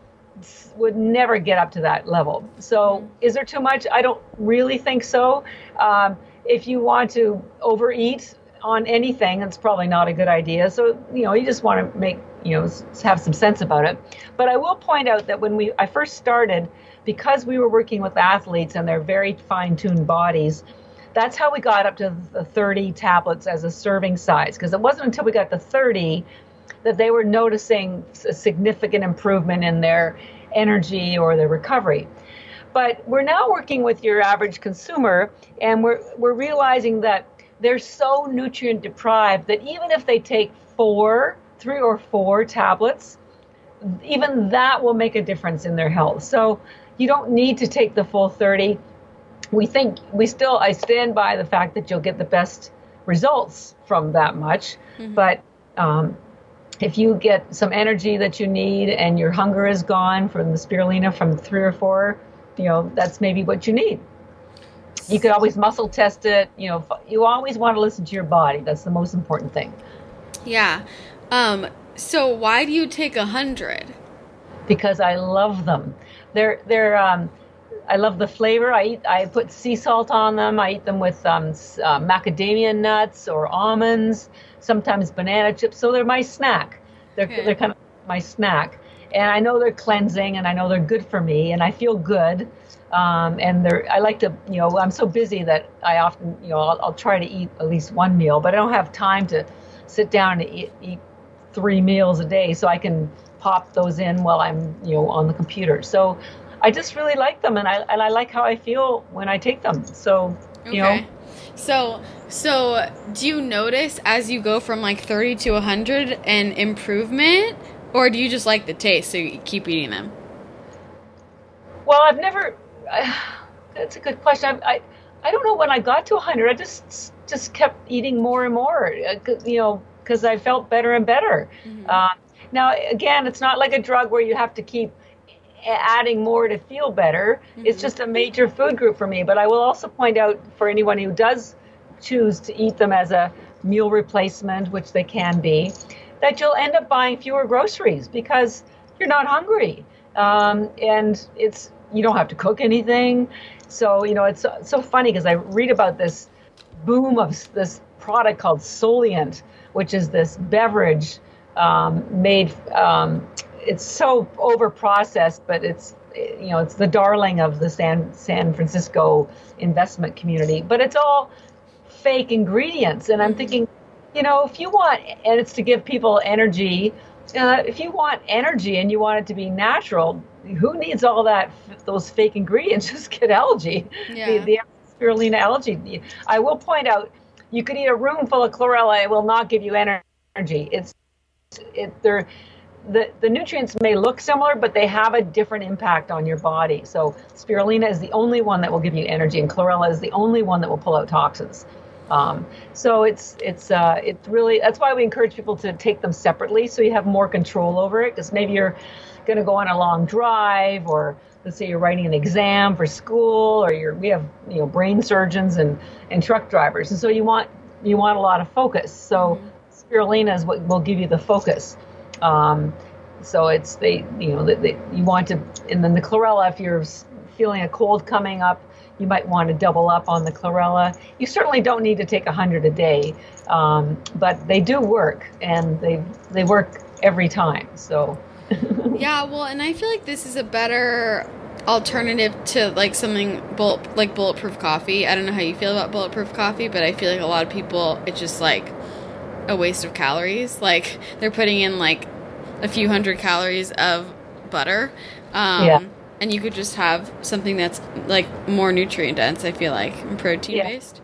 would never get up to that level. So mm-hmm. is there too much? I don't really think so. Um, if you want to overeat on anything, it's probably not a good idea. So, you know, you just want to make, you know, have some sense about it. But I will point out that when we I first started, because we were working with athletes and their very fine-tuned bodies, that's how we got up to the 30 tablets as a serving size. Because it wasn't until we got to 30 that they were noticing a significant improvement in their energy or their recovery. But we're now working with your average consumer, and we're we're realizing that they're so nutrient deprived that even if they take four, three or four tablets, even that will make a difference in their health. So you don't need to take the full 30. We think we still, I stand by the fact that you'll get the best results from that much. Mm-hmm. But um, if you get some energy that you need and your hunger is gone from the spirulina from three or four, you know, that's maybe what you need you could always muscle test it. You know, you always want to listen to your body. That's the most important thing.
Yeah. Um, so why do you take a hundred?
Because I love them. They're they're. Um, I love the flavor. I eat. I put sea salt on them. I eat them with um, uh, macadamia nuts or almonds. Sometimes banana chips. So they're my snack. They're okay. they're kind of my snack. And I know they're cleansing, and I know they're good for me, and I feel good. Um, and they're, I like to, you know, I'm so busy that I often, you know, I'll, I'll, try to eat at least one meal, but I don't have time to sit down and eat, eat three meals a day. So I can pop those in while I'm, you know, on the computer. So I just really like them, and I and I like how I feel when I take them. So you okay. know.
So so do you notice as you go from like 30 to 100 an improvement, or do you just like the taste so you keep eating them?
Well, I've never that's a good question. I, I, I don't know when I got to 100. I just just kept eating more and more, uh, you know, because I felt better and better. Mm-hmm. Uh, now, again, it's not like a drug where you have to keep adding more to feel better. Mm-hmm. It's just a major food group for me. But I will also point out for anyone who does choose to eat them as a meal replacement, which they can be, that you'll end up buying fewer groceries because you're not hungry. Um, and it's you don't have to cook anything. So you know it's so funny because I read about this boom of this product called Soylent, which is this beverage um, made. Um, it's so over processed, but it's you know it's the darling of the San San Francisco investment community. But it's all fake ingredients, and I'm mm-hmm. thinking, you know, if you want, and it's to give people energy. Uh, if you want energy and you want it to be natural, who needs all that those fake ingredients? Just get algae, yeah. the, the spirulina algae. I will point out, you could eat a room full of chlorella; it will not give you energy. It's it they're the, the nutrients may look similar, but they have a different impact on your body. So spirulina is the only one that will give you energy, and chlorella is the only one that will pull out toxins. Um, so it's it's uh, it's really that's why we encourage people to take them separately, so you have more control over it. Because maybe you're going to go on a long drive, or let's say you're writing an exam for school, or you're we have you know brain surgeons and and truck drivers, and so you want you want a lot of focus. So spirulina is what will give you the focus. Um, so it's they, you know, they, you want to, and then the chlorella, if you're feeling a cold coming up, you might want to double up on the chlorella. You certainly don't need to take a hundred a day, um, but they do work, and they they work every time. So.
yeah, well, and I feel like this is a better alternative to like something bullet like bulletproof coffee. I don't know how you feel about bulletproof coffee, but I feel like a lot of people it's just like a waste of calories. Like they're putting in like a few hundred calories of butter. Um, yeah. And you could just have something that's like more nutrient dense. I feel like and protein yeah. based.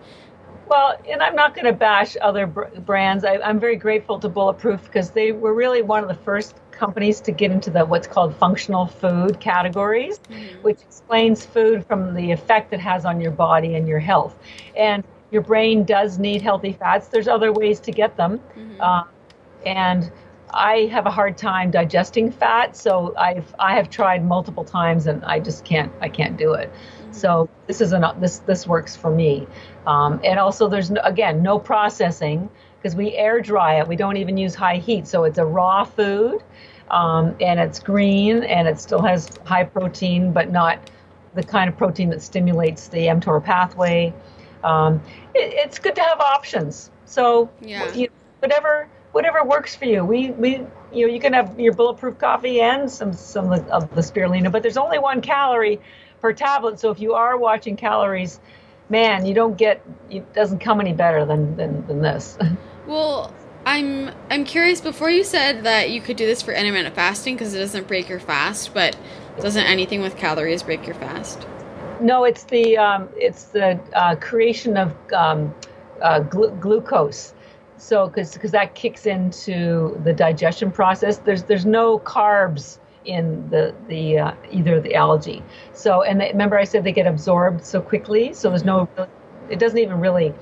Well, and I'm not going to bash other br- brands. I, am very grateful to Bulletproof because they were really one of the first companies to get into the what's called functional food categories, mm-hmm. which explains food from the effect it has on your body and your health. And your brain does need healthy fats. There's other ways to get them, mm-hmm. uh, and I have a hard time digesting fat, so I've I have tried multiple times and I just can't I can't do it. Mm-hmm. So this is an this this works for me, um, and also there's no, again no processing because we air dry it. We don't even use high heat, so it's a raw food, um, and it's green and it still has high protein, but not the kind of protein that stimulates the mTOR pathway. Um, it, it's good to have options. So yeah. you, whatever whatever works for you. We we you know you can have your bulletproof coffee and some some of the spirulina, but there's only one calorie per tablet. So if you are watching calories, man, you don't get it doesn't come any better than than, than this.
Well, I'm I'm curious. Before you said that you could do this for intermittent fasting because it doesn't break your fast, but doesn't anything with calories break your fast?
No, it's the um, it's the uh, creation of um, uh, glu- glucose so because because that kicks into the digestion process there's there's no carbs in the the uh, either the algae so and they, remember i said they get absorbed so quickly so there's no it doesn't even really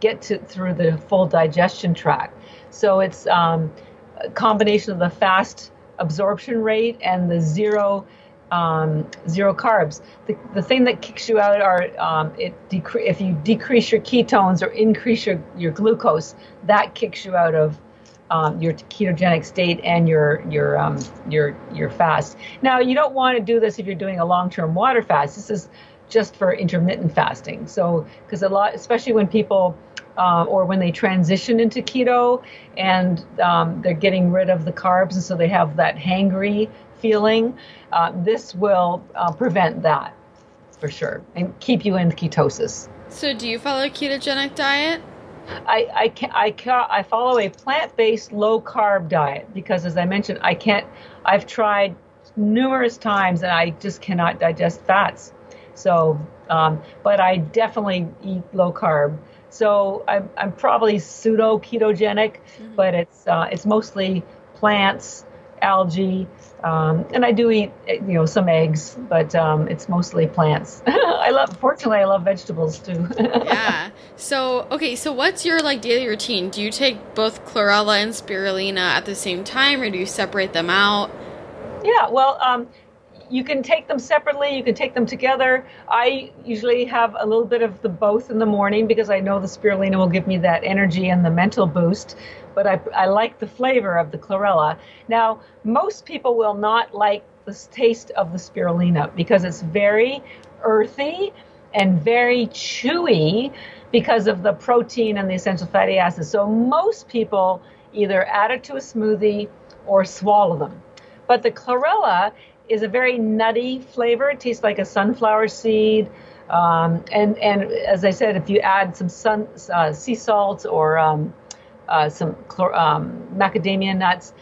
get to through the full digestion tract so it's um, a combination of the fast absorption rate and the zero um, zero carbs. The, the thing that kicks you out are um, it decre- if you decrease your ketones or increase your, your glucose, that kicks you out of um, your ketogenic state and your your um, your your fast. Now you don't want to do this if you're doing a long-term water fast. This is just for intermittent fasting. So because a lot, especially when people uh, or when they transition into keto and um, they're getting rid of the carbs, and so they have that hangry feeling, uh, this will uh, prevent that for sure and keep you in ketosis.
So, do you follow a ketogenic diet?
I I can, I can, I follow a plant-based low carb diet because, as I mentioned, I can't. I've tried numerous times and I just cannot digest fats. So, um, but I definitely eat low carb. So I'm, I'm probably pseudo ketogenic, mm-hmm. but it's uh, it's mostly plants, algae, um, and I do eat, you know, some eggs, but um, it's mostly plants. I love, fortunately, I love vegetables too.
yeah. So, okay, so what's your like daily routine? Do you take both chlorella and spirulina at the same time, or do you separate them out?
Yeah. Well, um, you can take them separately, you can take them together. I usually have a little bit of the both in the morning because I know the spirulina will give me that energy and the mental boost. But I, I like the flavor of the chlorella. Now, most people will not like the taste of the spirulina because it's very earthy and very chewy because of the protein and the essential fatty acids. So most people either add it to a smoothie or swallow them. But the chlorella is a very nutty flavor. It tastes like a sunflower seed. Um, and, and as I said, if you add some sun, uh, sea salt or um, uh, some chlor- um, macadamia nuts,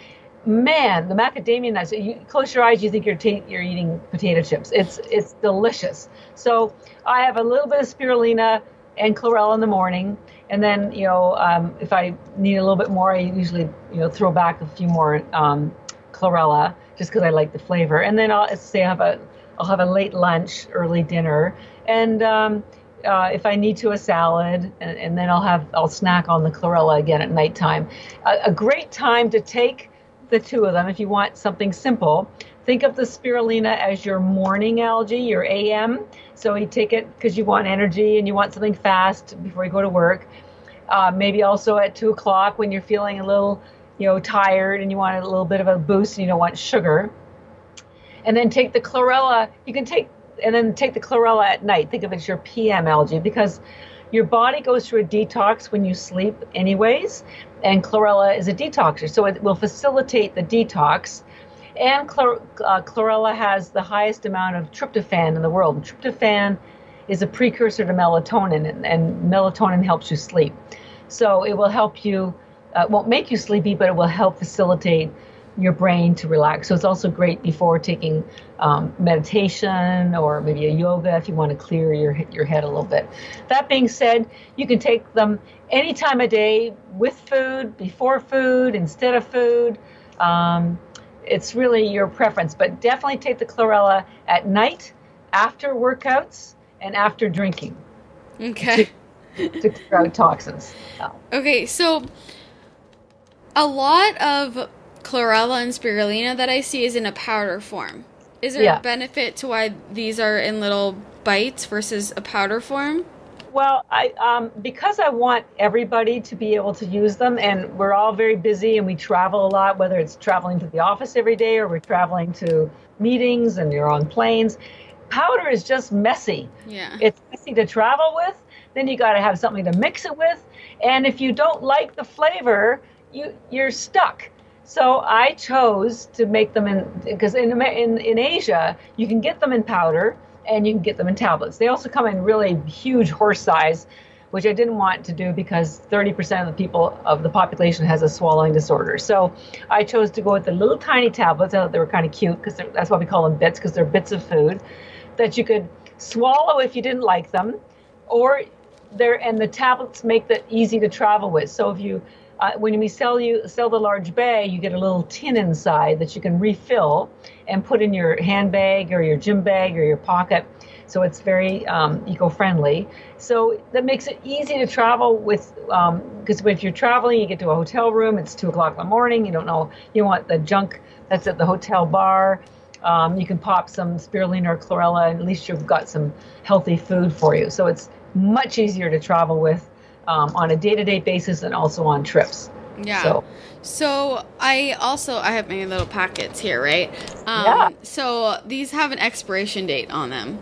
man, the macadamia nuts. You close your eyes, you think you're ta- you're eating potato chips. It's it's delicious. So I have a little bit of spirulina and chlorella in the morning, and then you know um, if I need a little bit more, I usually you know throw back a few more um, chlorella just because I like the flavor. And then I'll say I have a I'll have a late lunch, early dinner, and um, uh, if I need to, a salad, and, and, then I'll have I'll snack on the chlorella again at nighttime. A, a great time to take the two of them if you want something simple. Think of the spirulina as your morning algae, your AM. So you take it because you want energy and you want something fast before you go to work. Uh, maybe also at two o'clock when you're feeling a little, you know, tired and you want a little bit of a boost and you don't want sugar. And then take the chlorella. You can take and then take the chlorella at night. Think of it as your PM algae because your body goes through a detox when you sleep, anyways, and chlorella is a detoxer, so it will facilitate the detox. And chlor- uh, chlorella has the highest amount of tryptophan in the world. tryptophan is a precursor to melatonin, and, and melatonin helps you sleep. So it will help you, uh, won't make you sleepy, but it will help facilitate your brain to relax. So it's also great before taking um, meditation or maybe a yoga if you want to clear your your head a little bit. That being said, you can take them any time of day with food, before food, instead of food. Um, it's really your preference, but definitely take the chlorella at night, after workouts, and after drinking.
Okay.
To, to clear out toxins.
Okay, so a lot of chlorella and spirulina that I see is in a powder form. Is there yeah. a benefit to why these are in little bites versus a powder form?
Well, I um, because I want everybody to be able to use them, and we're all very busy and we travel a lot. Whether it's traveling to the office every day or we're traveling to meetings and you're on planes, powder is just messy.
Yeah,
it's messy to travel with. Then you got to have something to mix it with, and if you don't like the flavor, you you're stuck. So I chose to make them in because in, in in Asia you can get them in powder and you can get them in tablets. They also come in really huge horse size, which I didn't want to do because 30% of the people of the population has a swallowing disorder. So I chose to go with the little tiny tablets. I thought they were kind of cute because that's why we call them bits because they're bits of food that you could swallow if you didn't like them, or they're and the tablets make that easy to travel with. So if you uh, when we sell you sell the large bag, you get a little tin inside that you can refill and put in your handbag or your gym bag or your pocket. So it's very um, eco-friendly. So that makes it easy to travel with because um, if you're traveling, you get to a hotel room. It's two o'clock in the morning. You don't know you want the junk that's at the hotel bar. Um, you can pop some spirulina or chlorella, and at least you've got some healthy food for you. So it's much easier to travel with um, on a day-to-day basis and also on trips.
Yeah. So. so I also I have my little packets here, right?
Um, yeah.
So these have an expiration date on them.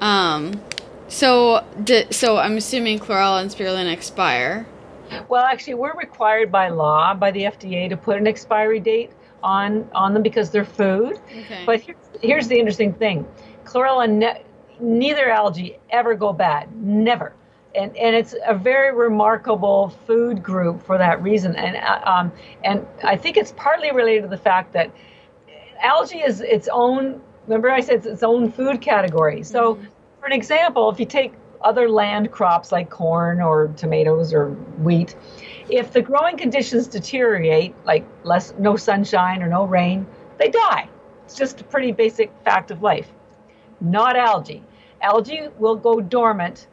Um, so di- so I'm assuming chlorella and spirulina expire.
Well, actually, we're required by law by the FDA to put an expiry date on on them because they're food.
Okay.
But here's, here's the interesting thing: chlorella, ne- neither algae ever go bad, never and, and it's a very remarkable food group for that reason. And uh, um, and I think it's partly related to the fact that algae is its own. Remember, I said it's its own food category. So, mm-hmm. for an example, if you take other land crops like corn or tomatoes or wheat, if the growing conditions deteriorate, like less no sunshine or no rain, they die. It's just a pretty basic fact of life. Not algae. Algae will go dormant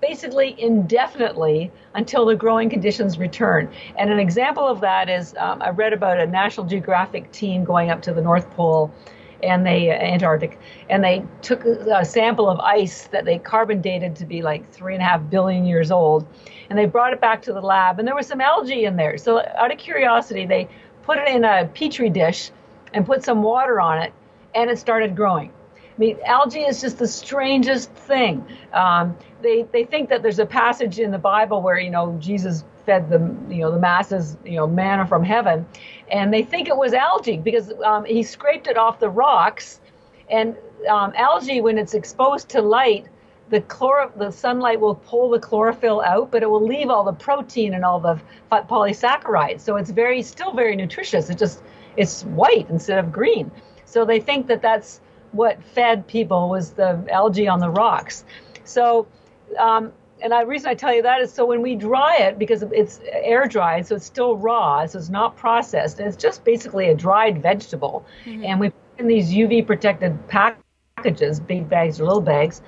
basically indefinitely until the growing conditions return. And an example of that is um, I read about a National Geographic team going up to the North Pole and they Antarctic, and they took a sample of ice that they carbon dated to be like three and a half billion years old, and they brought it back to the lab, and there was some algae in there. So out of curiosity, they put it in a petri dish and put some water on it, and it started growing. I mean, algae is just the strangest thing. Um, they they think that there's a passage in the Bible where you know Jesus fed the you know the masses you know manna from heaven, and they think it was algae because um, he scraped it off the rocks, and um, algae when it's exposed to light, the chloro- the sunlight will pull the chlorophyll out, but it will leave all the protein and all the polysaccharides. So it's very still very nutritious. It just it's white instead of green. So they think that that's what fed people was the algae on the rocks. So um, and the reason I tell you that is so when we dry it, because it's air dried, so it's still raw, so it's not processed, and it's just basically a dried vegetable. Mm-hmm. And we put in these UV protected packages, big bags or little bags.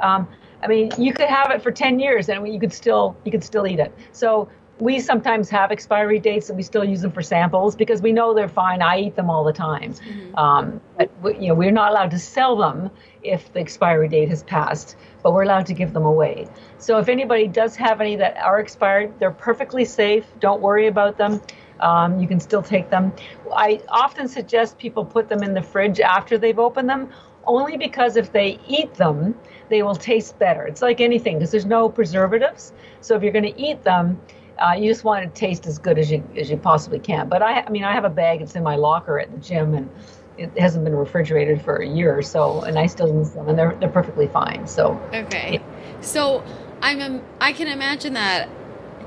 Um, I mean, you could have it for 10 years and you could still you could still eat it. So we sometimes have expiry dates and we still use them for samples because we know they're fine. I eat them all the time. Mm-hmm. Um, but you know, we're not allowed to sell them if the expiry date has passed, but we're allowed to give them away. So if anybody does have any that are expired, they're perfectly safe. Don't worry about them. Um, you can still take them. I often suggest people put them in the fridge after they've opened them, only because if they eat them, they will taste better. It's like anything because there's no preservatives. So if you're going to eat them, uh, you just want to taste as good as you as you possibly can. But I, I mean, I have a bag. It's in my locker at the gym, and it hasn't been refrigerated for a year or so, and I still use them, and they're they're perfectly fine. So
okay, yeah. so I'm I can imagine that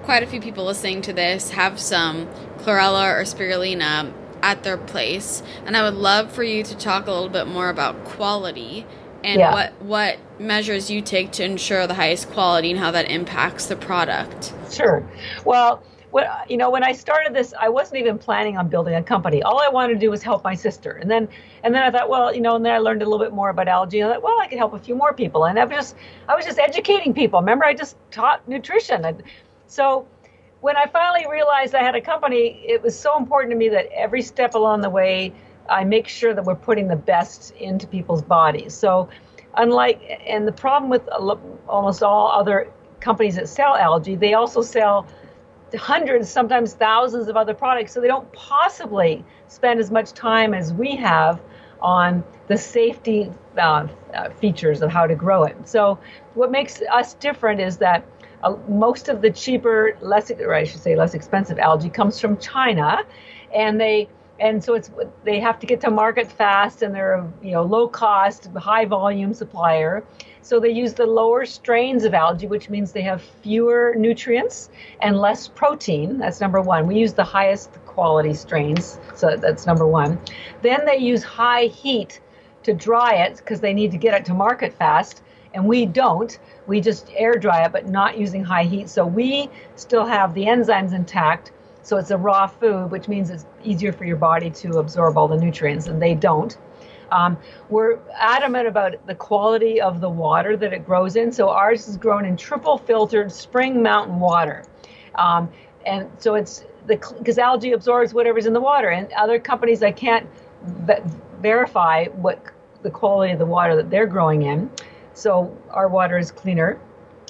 quite a few people listening to this have some chlorella or spirulina at their place, and I would love for you to talk a little bit more about quality and yeah. what what measures you take to ensure the highest quality and how that impacts the product.
Sure. Well, when, you know, when I started this, I wasn't even planning on building a company. All I wanted to do was help my sister. And then, and then I thought, well, you know, and then I learned a little bit more about algae. And I thought, well, I could help a few more people. And I was just, I was just educating people. Remember, I just taught nutrition. And so when I finally realized I had a company, it was so important to me that every step along the way, I make sure that we're putting the best into people's bodies. So, unlike, and the problem with almost all other companies that sell algae, they also sell hundreds, sometimes thousands of other products. So they don't possibly spend as much time as we have on the safety uh, uh, features of how to grow it. So what makes us different is that uh, most of the cheaper, less, or I should say, less expensive algae comes from China, and they and so it's they have to get to market fast, and they're a you know low cost, high volume supplier. So they use the lower strains of algae, which means they have fewer nutrients and less protein. That's number one. We use the highest quality strains, so that's number one. Then they use high heat to dry it because they need to get it to market fast, and we don't. We just air dry it, but not using high heat. So we still have the enzymes intact. So it's a raw food, which means it's easier for your body to absorb all the nutrients, and they don't. Um, we're adamant about the quality of the water that it grows in. So ours is grown in triple filtered spring mountain water. Um, and so it's the because algae absorbs whatever's in the water. And other companies, I can't verify what the quality of the water that they're growing in. So our water is cleaner.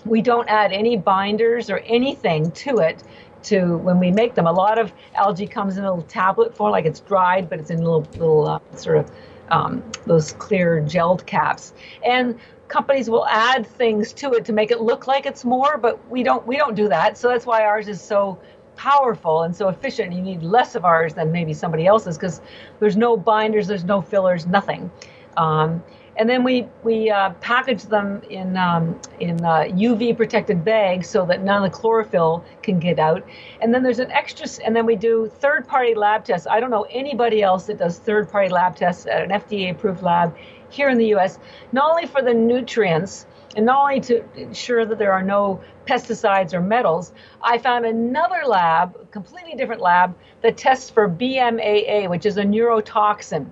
We don't add any binders or anything to it to when we make them. A lot of algae comes in a little tablet form, like it's dried, but it's in little little uh, sort of um, those clear gelled caps. And companies will add things to it to make it look like it's more, but we don't we don't do that. So that's why ours is so powerful and so efficient. You need less of ours than maybe somebody else's because there's no binders, there's no fillers, nothing. Um, and then we we uh, package them in um, in uh, UV protected bags so that none of the chlorophyll can get out. And then there's an extra, and then we do third party lab tests. I don't know anybody else that does third party lab tests at an FDA approved lab here in the U.S. Not only for the nutrients and not only to ensure that there are no pesticides or metals, I found another lab, completely different lab, that tests for BMAA, which is a neurotoxin.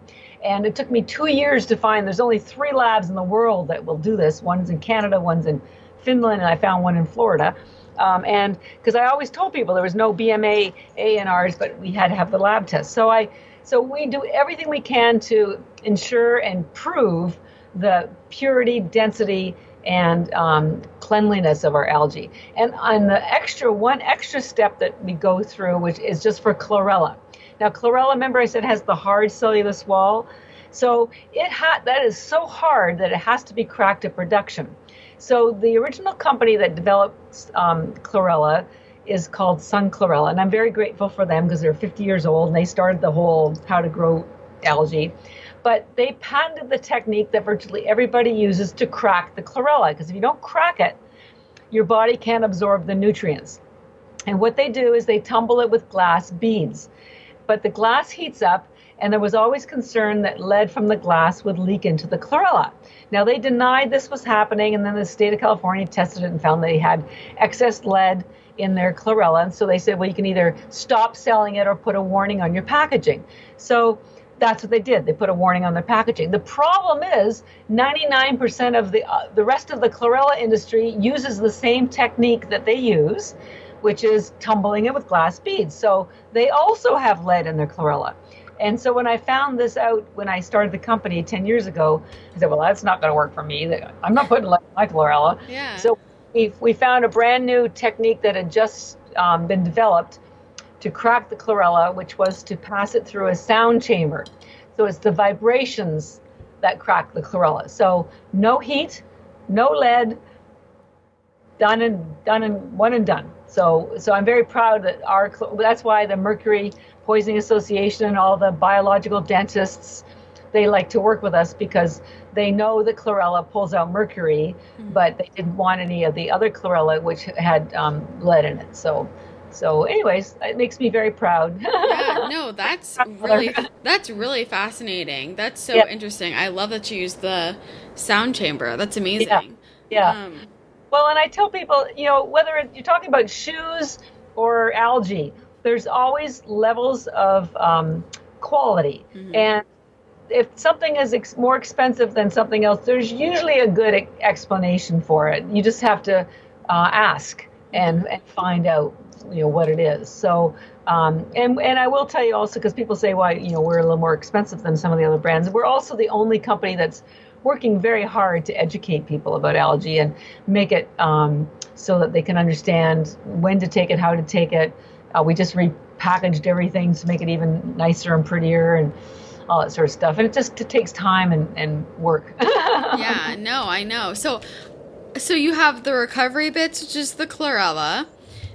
And it took me two years to find there's only three labs in the world that will do this. One's in Canada, one's in Finland, and I found one in Florida. Um, and because I always told people there was no BMA A in ours, but we had to have the lab test. So I So we do everything we can to ensure and prove the purity, density, and um, cleanliness of our algae. And on the extra one extra step that we go through, which is just for chlorella. Now, chlorella, remember I said has the hard cellulose wall. So it ha- that is so hard that it has to be cracked at production. So the original company that developed um, chlorella is called Sun Chlorella, and I'm very grateful for them because they're 50 years old and they started the whole how to grow algae. But they patented the technique that virtually everybody uses to crack the chlorella because if you don't crack it, your body can't absorb the nutrients. And what they do is they tumble it with glass beads. But the glass heats up and there was always concern that lead from the glass would leak into the chlorella. Now, they denied this was happening, and then the state of California tested it and found they had excess lead in their chlorella. And so they said, well, you can either stop selling it or put a warning on your packaging. So that's what they did. They put a warning on their packaging. The problem is 99% of the uh, the rest of the chlorella industry uses the same technique that they use, which is tumbling it with glass beads. So they also have lead in their chlorella. And so when I found this out when I started the company 10 years ago, I said, well, that's not going to work for me. I'm not putting lead in my chlorella.
Yeah.
So we, we found a brand new technique that had just um, been developed to crack the chlorella, which was to pass it through a sound chamber. So it's the vibrations that crack the chlorella. So no heat, no lead, done and done and one and done. So so I'm very proud that our that's why the Mercury Poisoning Association and all the biological dentists they like to work with us because they know that chlorella pulls out mercury, mm-hmm. but they didn't want any of the other chlorella which had um, lead in it. So so, anyways, it makes me very proud.
yeah, no, that's really that's really fascinating. That's so interesting. I love that you use the sound chamber. That's amazing.
Yeah. yeah. Um, well, and I tell people, you know, whether you're talking about shoes or algae, there's always levels of um, quality, mm-hmm. and if something is ex- more expensive than something else, there's usually a good explanation for it. You just have to uh, ask and, and find out you know what it is. So um, and and I will tell you also because people say why you know we're a little more expensive than some of the other brands. We're also the only company that's working very hard to educate people about algae and make it um, so that they can understand when to take it, how to take it. Uh, we just repackaged everything to make it even nicer and prettier and all that sort of stuff. And it just it takes time and, and work.
yeah, no, I know. So so you have the recovery bits, which is the chlorella.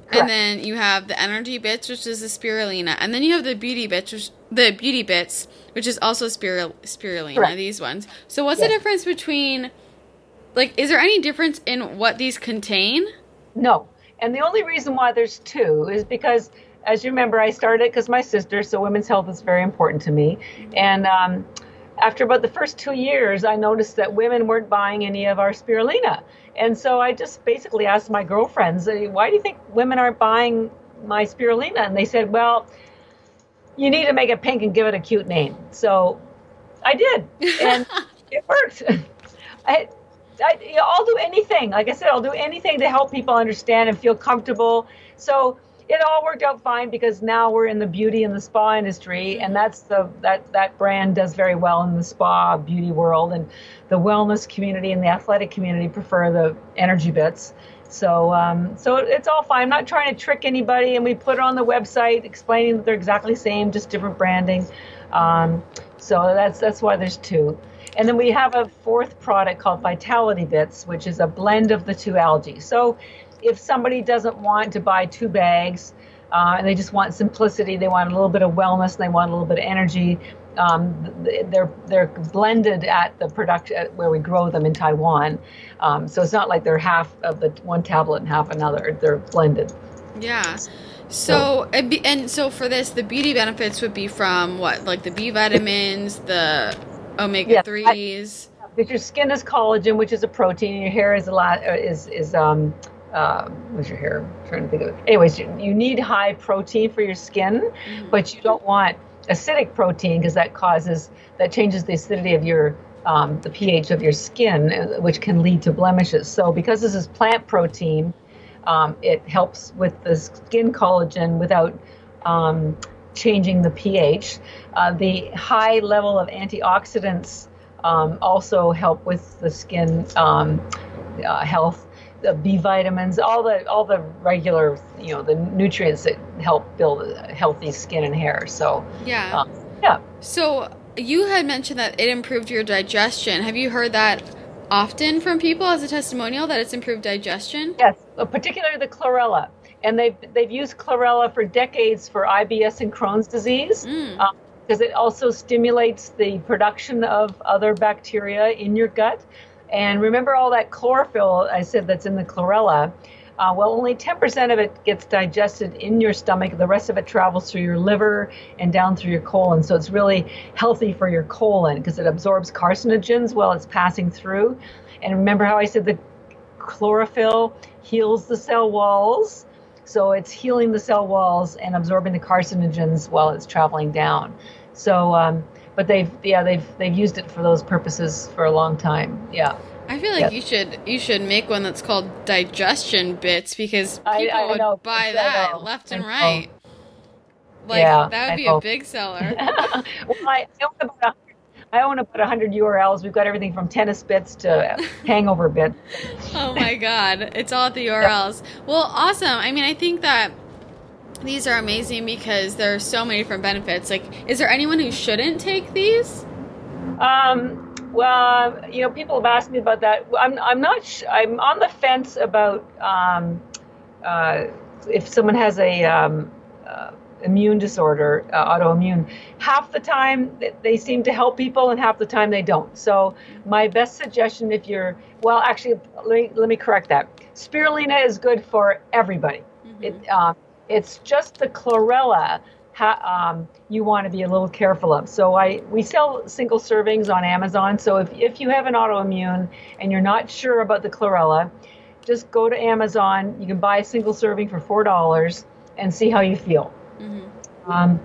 Correct. And then you have the energy bits, which is the spirulina, and then you have the beauty bits, which the beauty bits, which is also spirul- spirulina. Correct. These ones. So, what's yes. the difference between, like, is there any difference in what these contain?
No, and the only reason why there's two is because, as you remember, I started because my sister, so women's health is very important to me, and um, after about the first two years, I noticed that women weren't buying any of our spirulina. And so I just basically asked my girlfriends, why do you think women aren't buying my spirulina? And they said, well, you need to make it pink and give it a cute name. So I did, and it worked. I, I, will do anything. Like I said, I'll do anything to help people understand and feel comfortable. So it all worked out fine because now we're in the beauty and the spa industry, and mm-hmm. that's the that that brand does very well in the spa beauty world, and the wellness community and the athletic community prefer the energy bits. So um, so it's all fine. I'm not trying to trick anybody, and we put it on the website explaining that they're exactly the same, just different branding. Um, so that's that's why there's two. And then we have a fourth product called Vitality Bits, which is a blend of the two algae. So if somebody doesn't want to buy two bags uh, and they just want simplicity, they want a little bit of wellness, and they want a little bit of energy. Um, they're they're blended at the production where we grow them in Taiwan, um, so it's not like they're half of the one tablet and half another. They're blended.
Yeah. So and, and so for this, the beauty benefits would be from what, like the B vitamins, the omega threes.
Yes, your skin is collagen, which is a protein, and your hair is a lot uh, is is um, uh, what's your hair? I'm trying to think of it. Anyways, you, you need high protein for your skin, mm-hmm. but you don't want acidic protein because that causes that changes the acidity of your um, the pH of your skin, uh, which can lead to blemishes. So because this is plant protein, um, it helps with the skin collagen without um, changing the pH. Uh, the high level of antioxidants um, also help with the skin um, uh, health. The B vitamins, all the all the regular, you know, the nutrients that help build healthy skin and hair. So
yeah,
um, yeah.
So you had mentioned that it improved your digestion. Have you heard that often from people as a testimonial that it's improved digestion?
Yes, particularly the chlorella and they've they've used chlorella for decades for IBS and Crohn's disease
Mm.
um, because it also stimulates the production of other bacteria in your gut. And remember all that chlorophyll I said that's in the chlorella. Uh, well, only 10% of it gets digested in your stomach. The rest of it travels through your liver and down through your colon. So it's really healthy for your colon because it absorbs carcinogens while it's passing through. And remember how I said the chlorophyll heals the cell walls? So it's healing the cell walls and absorbing the carcinogens while it's traveling down. So, um, but they've yeah they've they've used it for those purposes for a long time. Yeah.
I feel like you should you should make one that's called digestion bits because people
I- I
would
know,
buy that left and right. Like
Yeah,
that would
I
be
know.
a big seller.
well, I own about a, I own about hundred URLs. We've got everything from tennis bits to hangover bits.
oh my god, it's all at the URLs. Well, awesome. I mean, I think that these are amazing because there are so many different benefits. Like, is there anyone who shouldn't take these?
Um, well, you know, people have asked me about that. I'm, I'm not. Sh- I'm on the fence about um, uh, if someone has a um, uh, immune disorder, uh, autoimmune. Half the time they seem to help people, and half the time they don't. So my best suggestion, if you're well, actually, let me let me correct that. Spirulina is good for everybody. It, uh, it's just the chlorella ha, um, you want to be a little careful of. So I we sell single servings on Amazon. So if, if you have an autoimmune and you're not sure about the chlorella, just go to Amazon. You can buy a single serving for four dollars and see how you feel. Um,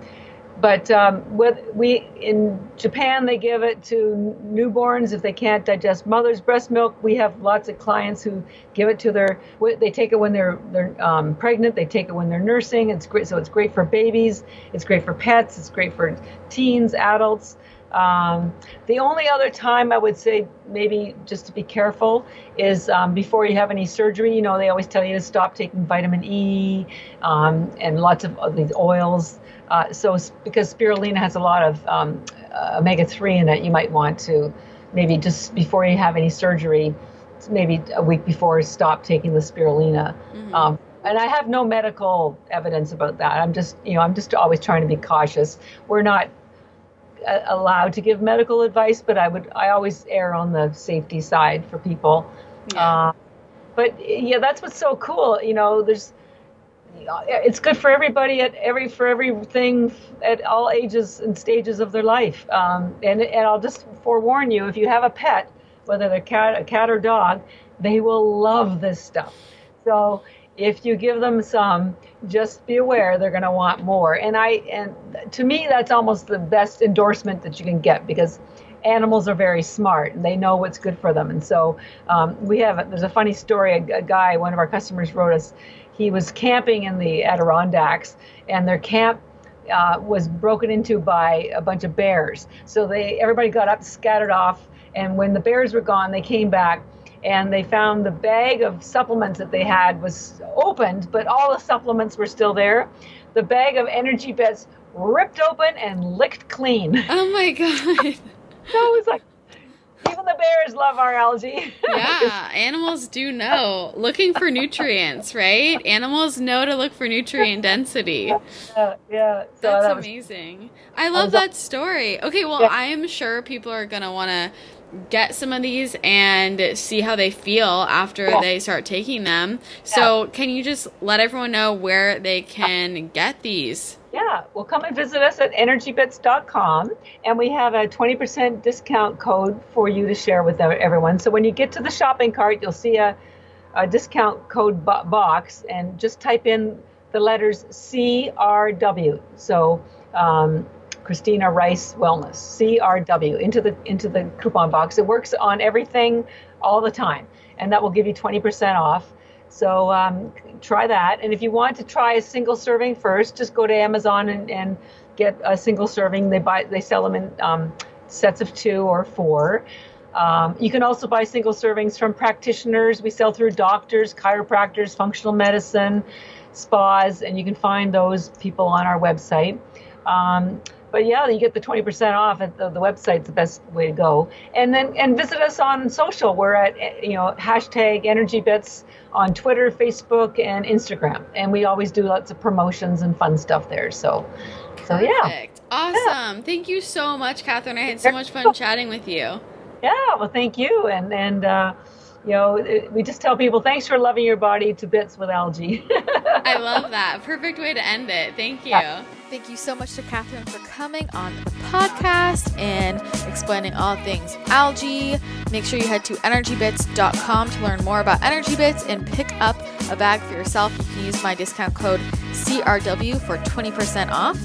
but um, with, we in Japan they give it to newborns if they can't digest mother's breast milk. We have lots of clients who give it to their. They take it when they're they're um, pregnant. They take it when they're nursing. It's great. So it's great for babies. It's great for pets. It's great for teens, adults. Um, the only other time I would say maybe just to be careful is um, before you have any surgery. You know, they always tell you to stop taking vitamin E um, and lots of, of these oils. Uh, so because spirulina has a lot of um, uh, omega three in it, you might want to maybe just before you have any surgery, maybe a week before, stop taking the spirulina. Um, and I have no medical evidence about that. I'm just, you know, I'm just always trying to be cautious. We're not uh, allowed to give medical advice, but I would, I always err on the safety side for people.
Yeah.
Uh, but yeah, that's what's so cool. You know, there's, it's good for everybody at every for everything at all ages and stages of their life. Um, and and I'll just forewarn you, if you have a pet, whether they're cat, a cat or dog, they will love this stuff. So if you give them some, just be aware they're going to want more. And I and to me, that's almost the best endorsement that you can get because animals are very smart and they know what's good for them. And so um, we have there's a funny story. A, a guy, one of our customers, wrote us. He was camping in the Adirondacks, and their camp uh, was broken into by a bunch of bears. So they everybody got up, scattered off, and when the bears were gone, they came back and they found the bag of supplements that they had was opened, but all the supplements were still there. The bag of energy bits ripped open and licked clean.
Oh my god.
So it was like, even the bears love our algae.
yeah, animals do know. Looking for nutrients, right? Animals know to look for nutrient density.
yeah, yeah. So
That's
that was-
amazing. I love that story. Okay, well,
Yeah.
I am sure people are going to want to get some of these and see how they feel after
Yeah.
they start taking them. So, can you just let everyone know where they can get these?
Yeah, well, come and visit us at energybits.com, and we have a 20% discount code for you to share with everyone. So when you get to the shopping cart, you'll see a, a discount code bo- box, and just type in the letters CRW. So um, Christina Rice Wellness CRW into the into the coupon box. It works on everything all the time, and that will give you 20% off. So um, try that. And if you want to try a single serving first, just go to Amazon and, and get a single serving. They buy they sell them in um, sets of two or four. Um, you can also buy single servings from practitioners. We sell through doctors, chiropractors, functional medicine, spas, and you can find those people on our website. Um, but yeah, you get the 20% off at the, the website's the best way to go. And then and visit us on social. We're at you know hashtag Energy Bits on Twitter, Facebook, and Instagram. And we always do lots of promotions and fun stuff there. So, so yeah.
Perfect. Awesome. Yeah. Thank you so much, Catharine. I had so much fun chatting with you.
Yeah, well, thank you. And and uh, you know, we just tell people thanks for loving your body to bits with algae.
I love that. Perfect way to end it. Thank you. Yeah.
Thank you so much to Catharine for coming on the podcast and explaining all things algae. Make sure you head to energybits.com to learn more about Energy Bits and pick up a bag for yourself. You can use my discount code CRW for 20% off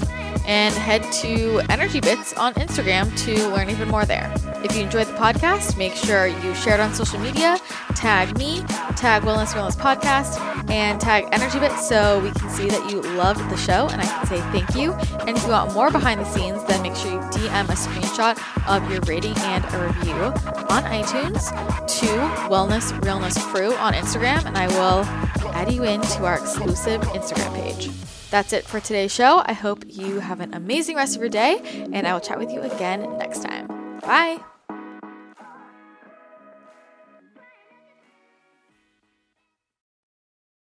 and head to Energy Bits on Instagram to learn even more there. If you enjoyed the podcast, make sure you share it on social media, tag me, tag Wellness Realness Podcast, and tag Energy Bits so we can see that you loved the show and I can say thank you. And if you want more behind the scenes, then make sure you DM a screenshot of your rating and a review on iTunes to Wellness Realness Crew on Instagram, and I will add you into our exclusive Instagram page. That's it for today's show. I hope you have an amazing rest of your day, and I will chat with you again next time. Bye.